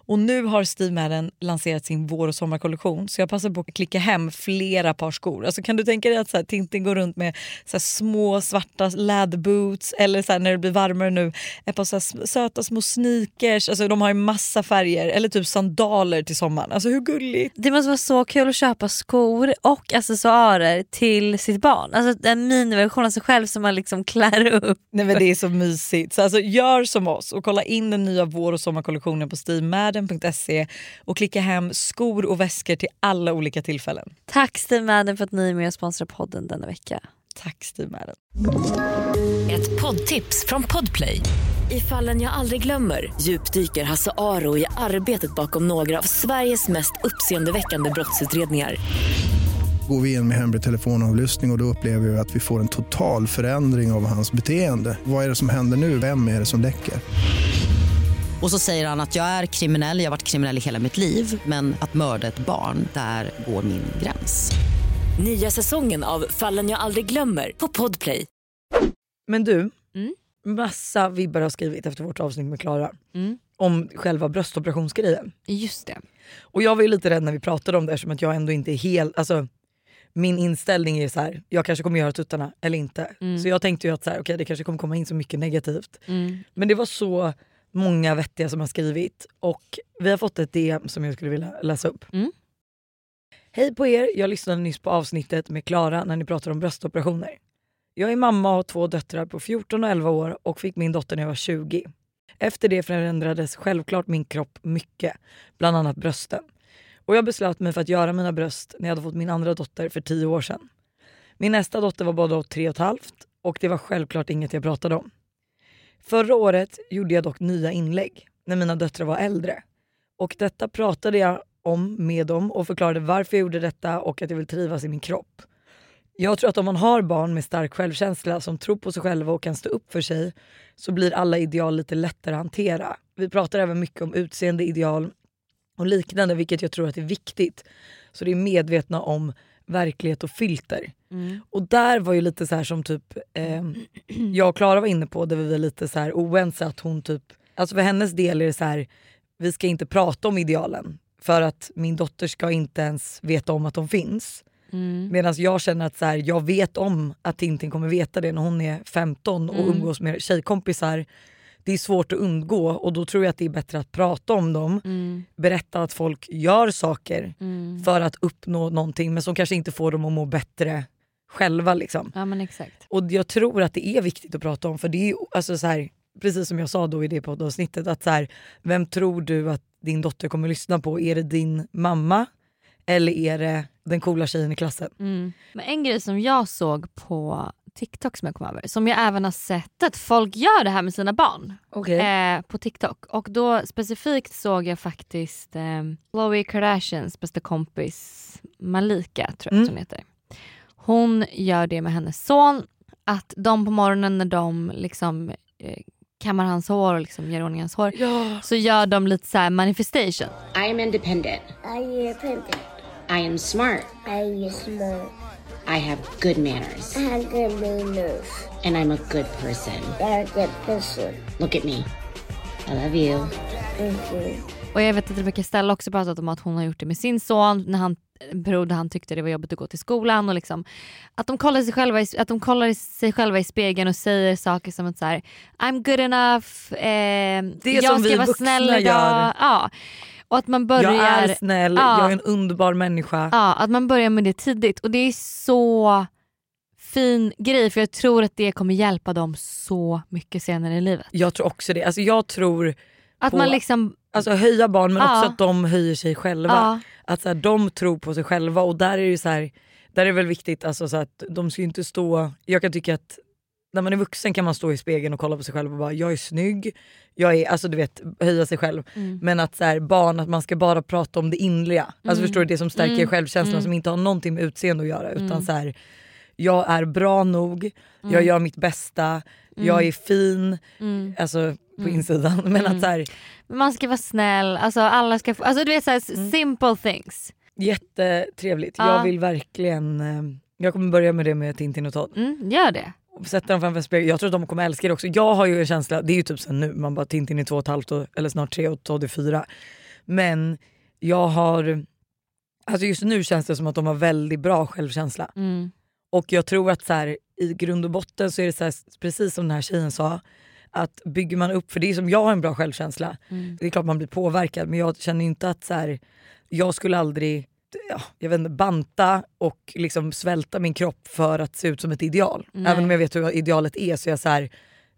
S1: Och nu har Steve Madden lanserat sin vår och sommarkollektion så jag passar på att klicka hem flera par skor. Alltså kan du tänka dig att så här, Tintin går runt med så här, små svarta läderboots eller så här, när det blir varmare nu ett par så här, söta små sneakers. Alltså de har ju massa färger eller typ sandaler till sommaren. Alltså hur gulligt?
S2: Det måste vara så kul att köpa skor och accessoarer till sitt barn. Alltså en miniversion av sig själv som man liksom klär upp.
S1: Nej men det är så mysigt. Så alltså, gör som oss och kolla in den nya vår och sommarkollektionen på steamadden.se och klicka hem skor och väskor till alla olika tillfällen.
S2: Tack Steve Madden för att ni är med och sponsrar podden denna vecka.
S1: Tack Steve Madden.
S6: Ett poddtips från Podplay. I fallen jag aldrig glömmer djupdyker Hasse Aro i arbetet bakom några av Sveriges mest uppseendeväckande brottsutredningar.
S7: Går vi in med hemlig telefonavlyssning och, och då upplever vi att vi får en total förändring av hans beteende. Vad är det som händer nu? Vem är det som läcker?
S8: Och så säger han att jag är kriminell, jag har varit kriminell i hela mitt liv men att mörda ett barn, där går min gräns.
S6: Nya säsongen av Fallen jag aldrig glömmer på Podplay.
S1: Men du,
S2: Mm.
S1: massa vibbar har skrivit efter vårt avsnitt med Klara
S2: Mm.
S1: om själva bröstoperationsgrejen.
S2: Just det.
S1: Och jag var ju lite rädd när vi pratade om det eftersom att jag ändå inte är helt, alltså min inställning är så här, jag kanske kommer göra tuttarna eller inte.
S2: Mm.
S1: Så jag tänkte ju att så här, okay, det kanske kommer komma in så mycket negativt.
S2: Mm.
S1: Men det var så många vettiga som har skrivit och vi har fått ett DM som jag skulle vilja läsa upp.
S2: Mm.
S1: Hej på er, jag lyssnade nyss på avsnittet med Klara när ni pratade om bröstoperationer. Jag är mamma och har två döttrar på 14 och 11 år och fick min dotter när jag var 20. Efter det förändrades självklart min kropp mycket, bland annat brösten. Och jag beslöt mig för att göra mina bröst när jag hade fått min andra dotter för 10 år sedan. Min nästa dotter var bara då tre och ett halvt och det var självklart inget jag pratade om. Förra året gjorde jag dock nya inlägg när mina döttrar var äldre. Och detta pratade jag om med dem och förklarade varför jag gjorde detta och att jag vill trivas i min kropp. Jag tror att om man har barn med stark självkänsla som tror på sig själva och kan stå upp för sig så blir alla ideal lite lättare att hantera. Vi pratar även mycket om utseende, ideal och liknande vilket jag tror att är viktigt. Så det är medvetna om verklighet och filter.
S2: Mm.
S1: Och där var ju lite så här som typ eh, jag och Klara var inne på, där vi var lite så här oense att hon typ, alltså för hennes del är det så här, vi ska inte prata om idealen för att min dotter ska inte ens veta om att de finns.
S2: Mm.
S1: Medan jag känner att så här, jag vet om att Tintin kommer veta det när hon är 15 och
S2: Mm.
S1: umgås med tjejkompisar. Det är svårt att undgå och då tror jag att det är bättre att prata om dem.
S2: Mm.
S1: Berätta att folk gör saker
S2: Mm.
S1: för att uppnå någonting men som kanske inte får dem att må bättre själva. Liksom.
S2: Ja men exakt.
S1: Och jag tror att det är viktigt att prata om för det är alltså så här, precis som jag sa då i det poddavsnittet att så här, vem tror du att din dotter kommer lyssna på? Är det din mamma eller är det den coola tjejen i klassen?
S2: Mm. Men en grej som jag såg på TikTok som jag kom över, som jag även har sett att folk gör det här med sina barn
S1: Okej.
S2: eh, på TikTok. Och då specifikt såg jag faktiskt eh, Khloe Kardashians bästa kompis Malika, tror jag
S1: Mm.
S2: att hon heter. Hon gör det med hennes son, att de på morgonen när de liksom eh, kammar hans hår och liksom gör ordning hans hår
S1: Ja.
S2: så gör de lite så här manifestation.
S9: I am independent.
S10: I am independent.
S9: I am smart.
S10: I am smart.
S9: I have good manners.
S10: I have good manners.
S9: And I'm a good person.
S10: I'm a good person.
S9: Look at me. I love you.
S10: Thank you.
S2: Och jag vet att Rebecca Stella också pratat om att hon har gjort det med sin son när han en period där han tyckte det var jobbigt att gå till skolan och liksom att de kollar sig själva i, att de kollar sig själva i spegeln och säger saker som att så här, I'm good enough, eh,
S1: Det
S2: jag
S1: som
S2: ska
S1: vi
S2: vara snäll idag.
S1: gör.
S2: Ja. Och att man börjar,
S1: Jag är snäll,
S2: Ja.
S1: jag är en underbar människa.
S2: ja, att man börjar med det tidigt och det är så fin grej för jag tror att det kommer hjälpa dem så mycket senare i livet.
S1: Jag tror också det. Alltså jag tror
S2: Att
S1: på
S2: man liksom,
S1: alltså höja barn men
S2: Ja.
S1: också att de höjer sig själva.
S2: ja,
S1: Att så här, de tror på sig själva och där är det så här, där är det väl viktigt alltså, så att de ska inte stå, jag kan tycka att när man är vuxen kan man stå i spegeln och kolla på sig själv och bara jag är snygg, jag är, alltså du vet höja sig själv.
S2: Mm.
S1: Men att så här, barn, att man ska bara prata om det inliga. Alltså
S2: Mm.
S1: förstår du, det som stärker
S2: Mm.
S1: självkänslan
S2: Mm.
S1: som inte har någonting med utseende att göra. Utan
S2: Mm.
S1: så här, jag är bra nog, jag
S2: Mm.
S1: gör mitt bästa, jag är fin,
S2: mm.
S1: alltså på
S2: Mm.
S1: insidan. Men
S2: Mm.
S1: att så här,
S2: man ska vara snäll, alltså alla ska få, alltså du vet såhär
S1: Mm.
S2: simple things.
S1: jättetrevligt.
S2: Ja.
S1: Jag vill verkligen, eh, jag kommer börja med det med Tintin och Todd.
S2: Mm, gör det.
S1: Sätta dem framför en spegel. Jag tror att de kommer älska det också. Jag har ju en känsla, det är ju typ sen nu, man bara Tintin är två och ett halvt och, eller snart tre och Todd är fyra. Men jag har, alltså just nu känns det som att de har väldigt bra självkänsla.
S2: Mm.
S1: Och jag tror att så här, i grund och botten så är det så här, precis som den här tjejen sa, att bygger man upp, för det är som jag har en bra självkänsla,
S2: Mm.
S1: det är klart man blir påverkad men jag känner inte att så här, jag skulle aldrig ja, jag vet inte, banta och liksom svälta min kropp för att se ut som ett ideal.
S2: Nej.
S1: Även om jag vet hur idealet är så är jag så här,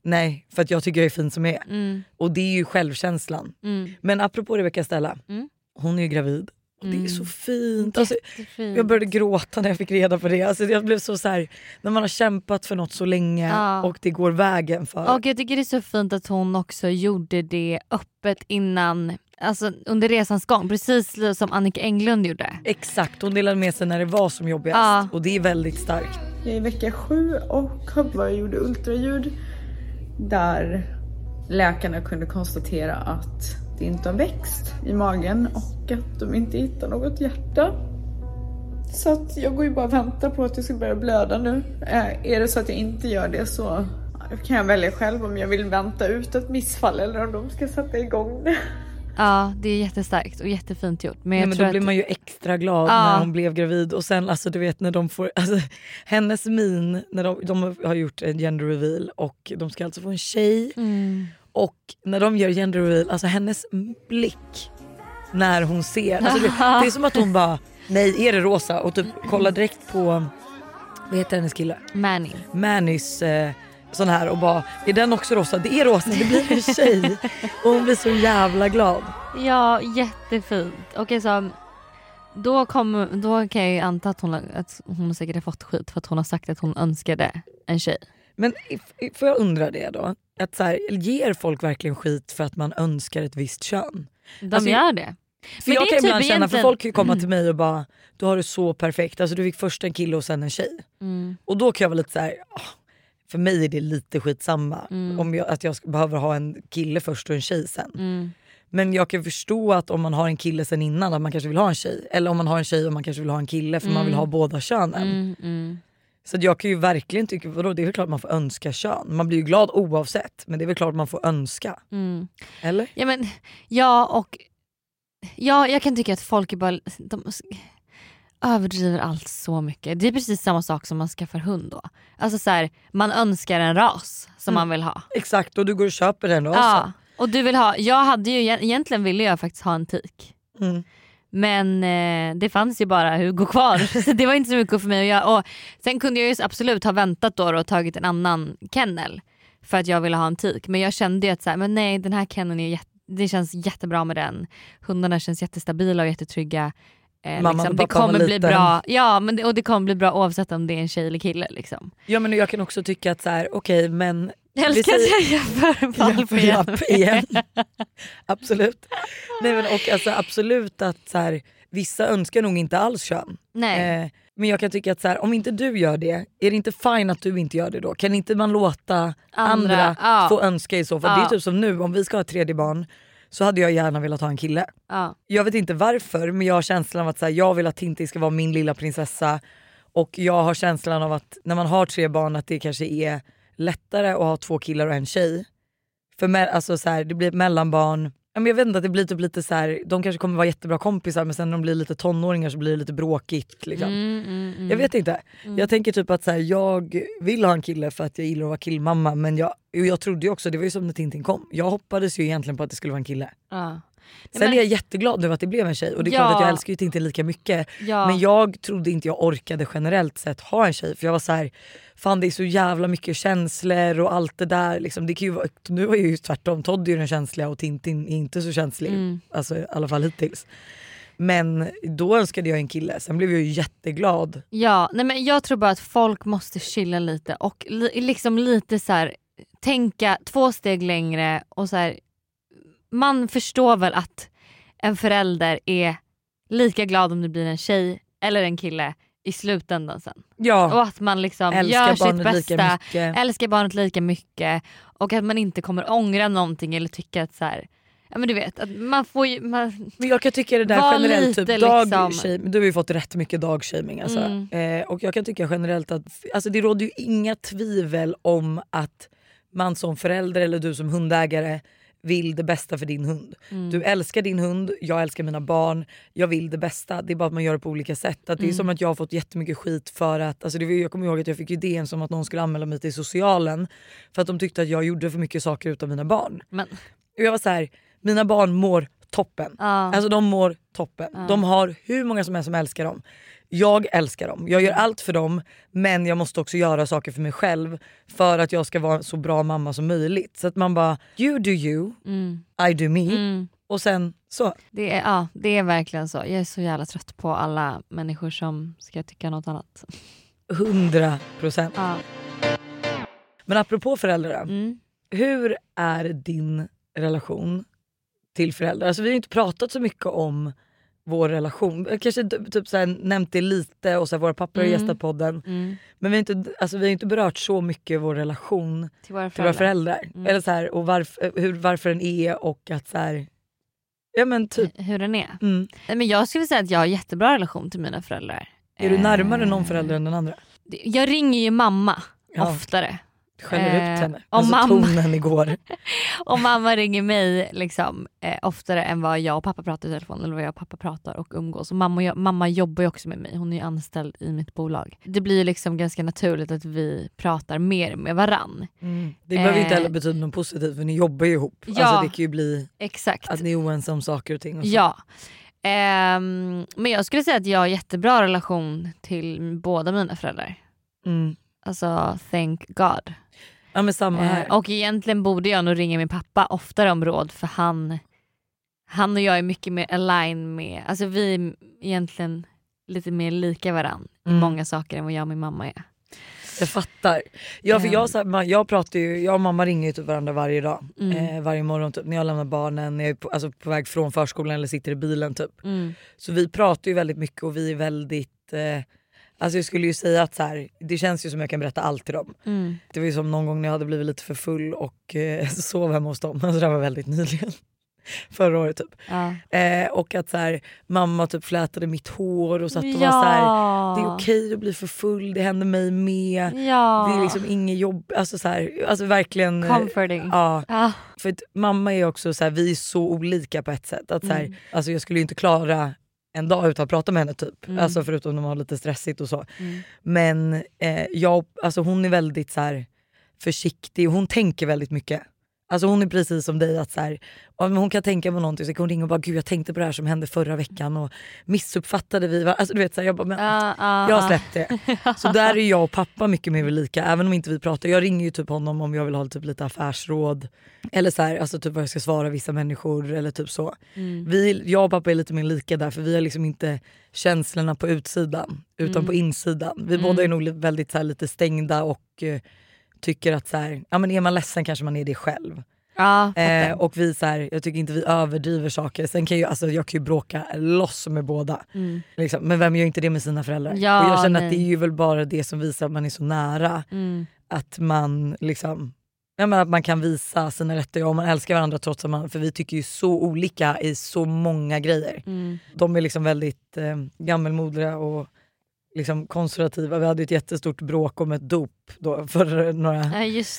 S1: nej för att jag tycker jag är fin som jag är.
S2: Mm.
S1: Och det är ju självkänslan.
S2: Mm.
S1: Men apropå Rebecca Stella,
S2: Mm.
S1: hon är ju gravid. Och det är
S2: Mm.
S1: så fint. Alltså, jag började gråta när jag fick reda på det. Alltså, jag blev så, så här, när man har kämpat för något så länge
S2: Ja.
S1: och det går vägen för.
S2: Och jag tycker det är så fint att hon också gjorde det öppet innan, alltså under resans gång. Precis som Annika Englund gjorde.
S1: Exakt, hon delade med sig när det var som jobbigast.
S2: Ja.
S1: Och det är väldigt starkt.
S11: Jag är i vecka sju och har bara gjort ultraljud där läkarna kunde konstatera att det inte har växt i magen och att de inte hittar något hjärta. Så att jag går ju bara och väntar på att det ska börja blöda nu. Eh, Är det så att jag inte gör det så kan jag välja själv om jag vill vänta ut ett missfall eller om de ska sätta igång det.
S2: Ja det är jättestarkt och jättefint gjort. Men
S1: Nej, men då
S2: att...
S1: blir man ju extra glad
S2: Ja.
S1: när hon blev gravid och sen alltså du vet när de får, alltså, hennes min, när de, de har gjort en gender reveal och de ska alltså få en tjej
S2: Mm.
S1: och när de gör gender reveal, alltså hennes blick när hon ser, alltså, det, det är som att hon bara nej är det rosa och typ kollar direkt på, vad heter hennes kille?
S2: Manny.
S1: Mannys eh, sån här och bara är den också rosa? Det är rosa, det blir en tjej och hon blir så jävla glad.
S2: Ja jättefint. Och alltså, då, kom, då kan jag ju anta att hon, att hon säkert har fått skit för att hon har sagt att hon önskade en tjej.
S1: Men får jag undra det då? Att så här, ger folk verkligen skit för att man önskar ett visst kön?
S2: De
S1: Alltså,
S2: gör det.
S1: För
S2: Men
S1: jag kan
S2: typ
S1: ibland känna, för
S2: egentligen-
S1: folk kan komma till mig och bara du har det så perfekt, alltså du fick först en kille och sen en tjej.
S2: Mm.
S1: Och då kan jag vara lite så här, ah, för mig är det lite skitsamma
S2: Mm.
S1: om jag, att jag behöver ha en kille först och en tjej sen.
S2: Mm.
S1: Men jag kan förstå att om man har en kille sen innan att man kanske vill ha en tjej. Eller om man har en tjej och man kanske vill ha en kille för man vill
S2: Mm.
S1: ha båda könen.
S2: Mm, mm.
S1: Så jag kan ju verkligen tycka, vadå, det är väl klart man får önska kön. Man blir ju glad oavsett men det är väl klart man får önska.
S2: Mm.
S1: Eller?
S2: Ja, men, ja och ja, jag kan tycka att folk är bara... De, överdriver allt så mycket. Det är precis samma sak som man skaffar hund då. Alltså så här, man önskar en ras som
S1: Mm.
S2: man vill ha.
S1: Exakt och du går och köper den rasen.
S2: Ja, och du vill ha, jag hade ju, egentligen ville jag faktiskt ha en tik.
S1: Mm.
S2: Men eh, det fanns ju bara Hugo kvar så det var inte så mycket för mig att göra. Och sen kunde jag ju absolut ha väntat då och tagit en annan kennel för att jag ville ha en tik. Men jag kände ju att så här, men nej den här kenneln är jätte, det känns jättebra med den. Hundarna känns jättestabila och jättetrygga. Eh,
S1: Mamma
S2: liksom.
S1: och
S2: Det
S1: var
S2: kommer bli
S1: liten.
S2: bra, ja, men det, och det kommer bli bra oavsett om det är en tjej eller kille. Liksom.
S1: Ja men jag kan också tycka att så här, okej men...
S2: Jag älskar att jag jämför valp igen.
S1: Igen. absolut. Nej men och alltså absolut att så här, vissa önskar nog inte alls kön.
S2: Nej.
S1: Eh, men jag kan tycka att så här, om inte du gör det, är det inte fine att du inte gör det då? Kan inte man låta andra,
S2: Andra, ja.
S1: få önska i så fall? Det är
S2: Ja.
S1: typ som nu, om vi ska ha ett tredje barn så hade jag gärna velat ha en kille.
S2: Ja.
S1: Jag vet inte varför men jag har känslan av att så här, jag vill att Tintin ska vara min lilla prinsessa. Och jag har känslan av att när man har tre barn att det kanske är lättare att ha två killar och en tjej. För me- alltså så här, det blir ett mellanbarn. Men Jag vet inte, att det blir typ lite så här, de kanske kommer vara jättebra kompisar men sen när de blir lite tonåringar så blir det lite bråkigt. Liksom.
S2: Mm, mm, mm.
S1: Jag vet inte.
S2: Mm.
S1: Jag tänker typ att så här, jag vill ha en kille för att jag gillar att vara killmamma men jag, jag trodde ju också, det var ju som när Tintin kom, jag hoppades ju egentligen på att det skulle vara en kille.
S2: Ja.
S1: Sen
S2: men-
S1: är jag jätteglad nu att det blev en tjej och det är
S2: Ja.
S1: klart att jag älskar ju Tintin lika mycket.
S2: Ja.
S1: Men jag trodde inte jag orkade generellt sett ha en tjej för jag var så här, fan det är så jävla mycket känslor och allt det där. Liksom. Det kan ju vara, nu var jag ju tvärtom, Todd är ju den känsliga och Tintin är inte så känslig.
S2: Mm.
S1: Alltså i alla fall hittills. Men då önskade jag en kille, sen blev jag ju jätteglad.
S2: Ja, nej men jag tror bara att folk måste chilla lite och li- liksom lite så här, tänka två steg längre och så här, man förstår väl att en förälder är lika glad om det blir en tjej eller en kille i slutändan sen.
S1: Ja.
S2: Och att man liksom
S1: Älskar
S2: gör sitt bästa, älskar barnet lika mycket och att man inte kommer ångra någonting eller tycka att så här, ja men du vet, att man får ju, man,
S1: Men jag kan tycka det där generellt,
S2: lite
S1: typ
S2: liksom-
S1: dagshaming, du har ju fått rätt mycket dagshaming alltså.
S2: Mm.
S1: eh, och jag kan tycka generellt att alltså det råder ju inga tvivel om att man som förälder eller du som hundägare vill det bästa för din hund.
S2: Mm.
S1: Du älskar din hund, jag älskar mina barn, jag vill det bästa. Det är bara att man gör det på olika sätt. Att det är
S2: Mm.
S1: som att jag har fått jättemycket skit för att, alltså det var, jag kommer ihåg att jag fick idén som att någon skulle anmäla mig till socialen för att de tyckte att jag gjorde för mycket saker utav mina barn.
S2: Men.
S1: Och jag var så här, mina barn mår toppen.
S2: Ja.
S1: Alltså de mår toppen.
S2: Ja.
S1: De har hur många som helst som älskar dem. Jag älskar dem, jag gör allt för dem men jag måste också göra saker för mig själv för att jag ska vara så bra mamma som möjligt. Så att man bara, you do you,
S2: Mm.
S1: I do me.
S2: Mm.
S1: Och sen så.
S2: Det är, ja, det är verkligen så. Jag är så jävla trött på alla människor som ska tycka något annat.
S1: 100 procent.
S2: Ja.
S1: Men apropå föräldrar,
S2: Mm.
S1: hur är din relation till föräldrar? Alltså vi har inte pratat så mycket om vår relation. Kanske typ så här, nämnt det lite och så här, våra pappor har
S2: Mm.
S1: gästat podden.
S2: Mm.
S1: Men vi har, inte, alltså, vi har inte berört så mycket vår relation
S2: Till våra
S1: till våra
S2: föräldrar.
S1: föräldrar.
S2: Mm.
S1: Eller så här, och varf, hur, varför den är och att så här, ja men typ.
S2: Hur den är.
S1: Mm.
S2: Men jag skulle säga att jag har jättebra relation till mina föräldrar.
S1: Är du
S2: Eh,
S1: närmare någon förälder än den andra?
S2: Jag ringer ju mamma
S1: Ja.
S2: oftare.
S1: Skäller ut
S2: Eh,
S1: henne.
S2: om
S1: Alltså
S2: mamma-
S1: tonen igår.
S2: Och mamma ringer mig liksom, eh, oftare än vad jag och pappa pratar i telefon eller vad jag och pappa pratar och umgås. Och mamma, jag, mamma jobbar ju också med mig, hon är ju anställd i mitt bolag. Det blir liksom ganska naturligt att vi pratar mer med varann.
S1: Mm. Det behöver ju inte
S2: Eh,
S1: heller betyda något positivt för ni jobbar ju ihop.
S2: Ja.
S1: Alltså, det kan ju bli
S2: Exakt.
S1: att ni är oense om saker och ting. Och.
S2: Ja. Ehm, men jag skulle säga att jag har jättebra relation till båda mina föräldrar.
S1: Mm.
S2: Alltså thank God.
S1: Ja men samma här.
S2: Eh, och egentligen borde jag nog ringa min pappa oftare om råd för han, han och jag är mycket mer align med, alltså vi är egentligen lite mer lika varann
S1: Mm.
S2: i många saker än vad jag och min mamma är.
S1: Jag fattar. Ja, för jag, så här, man- jag, pratar ju, jag och mamma ringer ju typ varandra varje dag.
S2: Mm.
S1: Eh, varje morgon typ, när jag lämnar barnen, när jag är på, alltså, på väg från förskolan eller sitter i bilen. typ.
S2: Mm.
S1: Så vi pratar ju väldigt mycket och vi är väldigt... Eh, alltså jag skulle ju säga att så här, det känns ju som jag kan berätta allt till dem.
S2: Mm.
S1: Det var ju som någon gång när jag hade blivit lite för full och eh, sov hemma hos dem. Alltså det var väldigt nyligen. Förra året typ.
S2: Ja.
S1: Eh, och att så här, mamma typ flätade mitt hår och satt och
S2: Ja.
S1: var så här, det är okej att bli för full, det händer mig med.
S2: Ja.
S1: Det är liksom inget jobb, alltså, så här, alltså verkligen. eh,
S2: Comforting.
S1: Ja.
S2: Ja.
S1: För att mamma är också så här, vi är så olika på ett sätt. Att så
S2: Mm.
S1: alltså jag skulle ju inte klara en dag utan att prata med henne typ.
S2: Mm.
S1: Alltså förutom när man har lite stressigt och så.
S2: Mm.
S1: Men eh, jag, alltså hon är väldigt så här, försiktig och hon tänker väldigt mycket. Alltså hon är precis som dig att så här, hon kan tänka på någonting så kan hon ringa och bara gud jag tänkte på det här som hände förra veckan och missuppfattade vi var-" alltså, du vet, så här, jag bara, men,
S2: Ja, ja,
S1: jag har
S2: ja.
S1: släppt det. Så där är jag och pappa mycket mer lika även om inte vi pratar. Jag ringer ju typ honom om jag vill ha typ lite affärsråd. Eller så här, alltså typ vad jag ska svara vissa människor eller typ så.
S2: Mm.
S1: Vi, jag och pappa är lite mer lika där för vi har liksom inte känslorna på utsidan utan
S2: Mm.
S1: på insidan. Vi
S2: Mm.
S1: båda är nog väldigt så här, lite stängda och eh, tycker att så här, ja, men är man ledsen kanske man är det själv.
S2: Ja,
S1: Eh, och vi så här, jag tycker inte vi överdriver saker. Sen kan jag, alltså, jag kan ju bråka loss med båda.
S2: Mm.
S1: Liksom. Men vem gör inte det med sina föräldrar?
S2: Ja,
S1: och jag känner
S2: nej.
S1: att det är ju väl bara det som visar att man är så nära.
S2: Mm.
S1: Att man liksom Ja, men att man kan visa sina rätter och man älskar varandra trots att man, för vi tycker ju så olika i så många grejer.
S2: Mm.
S1: De är liksom väldigt eh, gammelmodiga och liksom konservativa. Vi hade ett jättestort bråk om ett dop då för några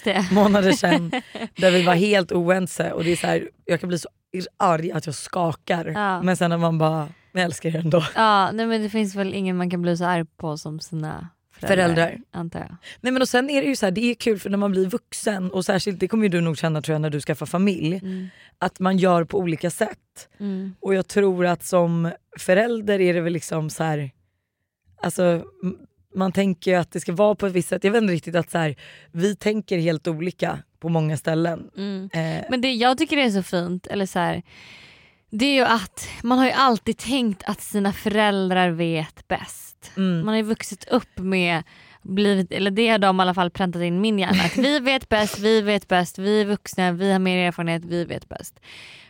S2: Ja
S1: månader sedan där vi var helt oense och det är så här, jag kan bli så arg att jag skakar
S2: Ja.
S1: men sen när man bara, jag älskar er ändå.
S2: Ja, nej, men det finns väl ingen man kan bli så arg på som sina föräldrar.
S1: Föräldrar.
S2: Antar jag.
S1: Nej men och sen är det ju så här, det är kul för när man blir vuxen och särskilt det kommer du nog känna tror jag när du skaffar familj.
S2: Mm.
S1: Att man gör på olika sätt.
S2: Mm.
S1: Och jag tror att som förälder är det väl liksom så här, alltså man tänker ju att det ska vara på ett visst sätt. Jag vet inte riktigt att så här, vi tänker helt olika på många ställen.
S2: Mm.
S1: Eh,
S2: Men det jag tycker det är så fint, eller så här, det är ju att man har ju alltid tänkt att sina föräldrar vet bäst.
S1: mm.
S2: Man har ju vuxit upp med, blivit, eller det har de i alla fall präntat in min hjärna, att vi vet bäst, vi vet bäst, vi är vuxna, vi har mer erfarenhet, vi vet bäst.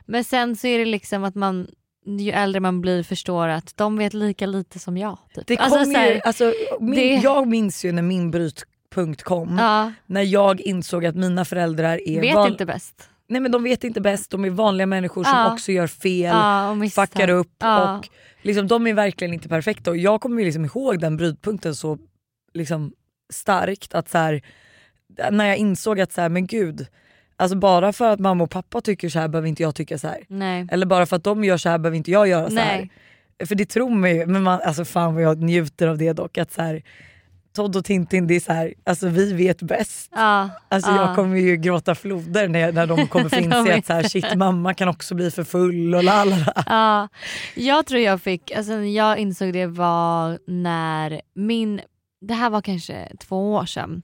S2: Men sen så är det liksom att man, ju äldre man blir förstår att de vet lika lite som jag. Typ.
S1: Det
S2: Alltså,
S1: kom
S2: så här,
S1: ju, alltså, min,
S2: det-
S1: Jag minns ju när min brytpunkt kom.
S2: ja,
S1: När jag insåg att mina föräldrar är
S2: vet
S1: van-
S2: inte bäst.
S1: Nej men de vet inte bäst, de är vanliga människor som
S2: Ja.
S1: också gör fel,
S2: Ja,
S1: fuckar upp
S2: Ja.
S1: och liksom, de är verkligen inte perfekta. Och jag kommer ju liksom ihåg den brytpunkten så liksom, starkt att så här, när jag insåg att så här, men gud, alltså bara för att mamma och pappa tycker så här behöver inte jag tycka så här.
S2: Nej.
S1: Eller bara för att de gör så här behöver inte jag göra så här.
S2: Nej.
S1: För det tror man ju, men man, alltså fan vad jag njuter av det dock. Att så här, Todd och Tintin, det är så här, alltså vi vet bäst.
S2: Ja,
S1: Alltså
S2: ja.
S1: jag kommer ju gråta floder när, när de kommer få inse att så här, shit mamma kan också bli för full och lalala.
S2: Ja, jag tror jag fick, alltså jag insåg det var när min, det här var kanske två år sedan.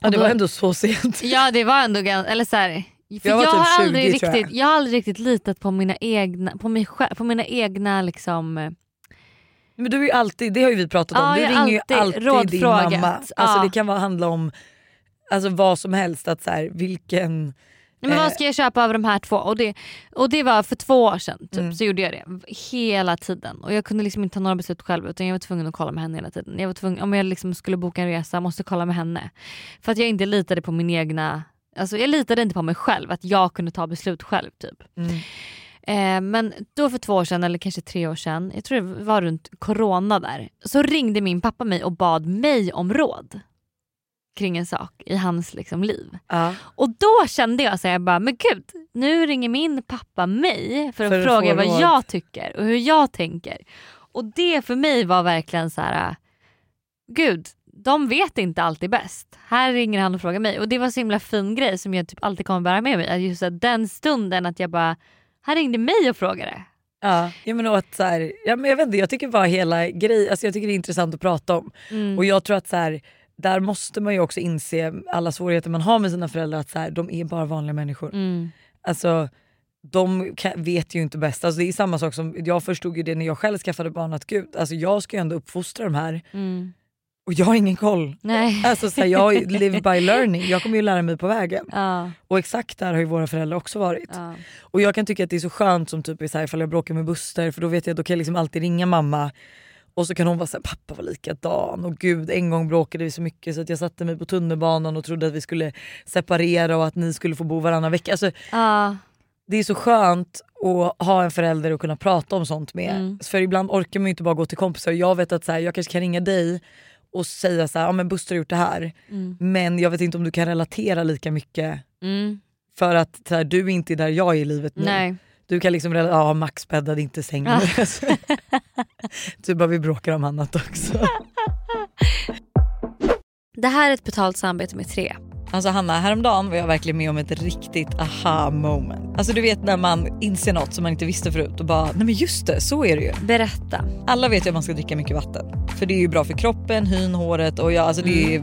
S1: Ja, det var ändå så sent.
S2: Ja det var ändå ganska, eller så här, för
S1: Jag
S2: jag,
S1: typ
S2: har
S1: 20
S2: aldrig
S1: tror jag.
S2: riktigt, jag har aldrig riktigt litat på mina egna, på mig på mina egna liksom eh,
S1: Men du är ju alltid, det har ju vi pratat om,
S2: Ja,
S1: du ringer ju
S2: alltid
S1: alltid din
S2: rådfrågat.
S1: mamma. Alltså
S2: Ja.
S1: Det kan vara, handla om alltså, vad som helst, att så här, vilken...
S2: Men
S1: Eh.
S2: vad ska jag köpa av de här två? Och det, och det var för två år sedan typ,
S1: Mm.
S2: så gjorde jag det hela tiden. Och jag kunde liksom inte ta några beslut själv utan jag var tvungen att kolla med henne hela tiden. Jag var tvungen, om jag liksom skulle boka en resa måste jag kolla med henne. För att jag inte litade på min egna, alltså jag litade inte på mig själv att jag kunde ta beslut själv typ.
S1: Mm.
S2: Eh, men då för två år sedan eller kanske tre år sedan, jag tror det var runt corona där, så ringde min pappa mig och bad mig om råd kring en sak i hans liksom, liv.
S1: Ja.
S2: Och då kände jag så här, jag bara, men gud, nu ringer min pappa mig för att
S1: För
S2: fråga vad
S1: råd.
S2: jag tycker och hur jag tänker. Och det för mig var verkligen så här, gud, de vet inte alltid bäst. Här ringer han och frågar mig och det var så himla fin grej som jag typ alltid kommer bära med mig. Att just att den stunden att jag bara, han ringde mig och frågade.
S1: Ja, jag menar att så här, ja, men jag vet inte, jag tycker bara hela grej, alltså jag tycker det är intressant att prata om.
S2: Mm.
S1: Och jag tror att så här, där måste man ju också inse alla svårigheter man har med sina föräldrar, att så här, de är bara vanliga människor.
S2: Mm.
S1: Alltså de vet ju inte bäst. Alltså, det är samma sak som jag förstod ju det när jag själv skaffade barn att gud, alltså, jag ska ju ändå uppfostra de här
S2: Mm.
S1: och jag har ingen koll.
S2: Nej.
S1: Alltså, så här, jag live by learning, jag kommer ju lära mig på vägen.
S2: Ja,
S1: Och exakt där har ju våra föräldrar också varit.
S2: ja.
S1: Och jag kan tycka att det är så skönt som typ så här, ifall jag bråkar med Buster för då vet jag då kan jag liksom alltid ringa mamma och så kan hon vara såhär, pappa var likadan och gud en gång bråkade vi så mycket så att jag satte mig på tunnelbanan och trodde att vi skulle separera och att ni skulle få bo varannan vecka. Alltså,
S2: Ja,
S1: det är så skönt att ha en förälder att kunna prata om sånt med.
S2: Mm.
S1: För ibland orkar man ju inte bara gå till kompisar. Jag vet att så här, jag kanske kan ringa dig och säga så här, ja men Buster har gjort det här.
S2: Mm.
S1: Men jag vet inte om du kan relatera lika mycket
S2: mm.
S1: för att så här, du är inte där jag är i livet nu.
S2: nej.
S1: Du kan liksom ja Max bäddade inte sängen. du bara vi bråkar om annat också.
S2: Det här är ett betalt samarbete med tre.
S1: Alltså Hanna, häromdagen var jag verkligen med om ett riktigt aha moment. Alltså du vet när man inser något som man inte visste förut och bara, nej men just det, så är det ju.
S2: Berätta.
S1: Alla vet ju att man ska dricka mycket vatten. För det är ju bra för kroppen, hyn, håret och ja, alltså det, är,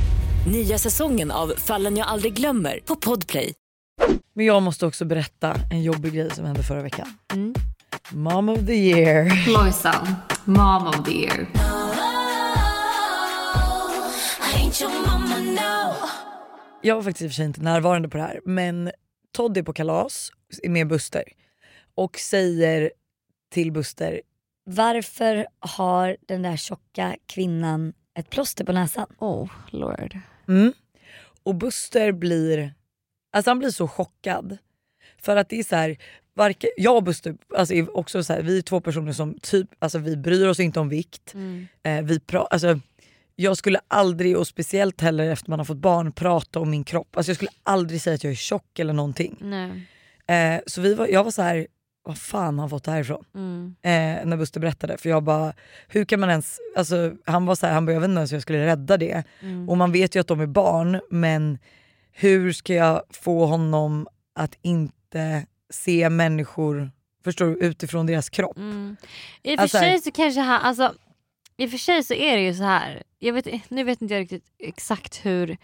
S6: Nya säsongen av Fallen jag aldrig glömmer på Podplay.
S1: Men jag måste också berätta en jobbig grej som hände förra veckan.
S2: Mm.
S1: Mom of the year.
S11: Lojsan, mom of the year.
S1: Jag var faktiskt i och för sig inte närvarande på det här men Todd är på kalas med Buster och säger till Buster
S10: Varför har den där tjocka kvinnan ett plåster på näsan?
S2: Oh lord.
S1: Mm. Och Buster blir, alltså han blir så chockad. För att det är så här, varken, jag och Buster alltså är också så här, vi är två personer som typ, alltså vi bryr oss inte om vikt.
S2: Mm.
S1: Eh, vi pra, alltså, jag skulle aldrig, och speciellt heller efter man har fått barn, prata om min kropp. Alltså jag skulle aldrig säga att jag är tjock eller någonting.
S2: Nej.
S1: Eh, så vi var, jag var så här, vad fan har han fått det här ifrån?
S2: Mm.
S1: Eh, när Buster berättade. För jag bara, hur kan man ens, alltså, han var så här, han bara, jag vet inte ens hur jag skulle rädda det.
S2: Mm.
S1: Och man vet ju att de är barn men hur ska jag få honom att inte se människor förstår du, utifrån deras kropp?
S2: Mm. I och för
S1: Alltså-
S2: sig så kanske han, alltså i och för sig så är det ju så här. Jag vet, nu vet inte jag riktigt exakt hur,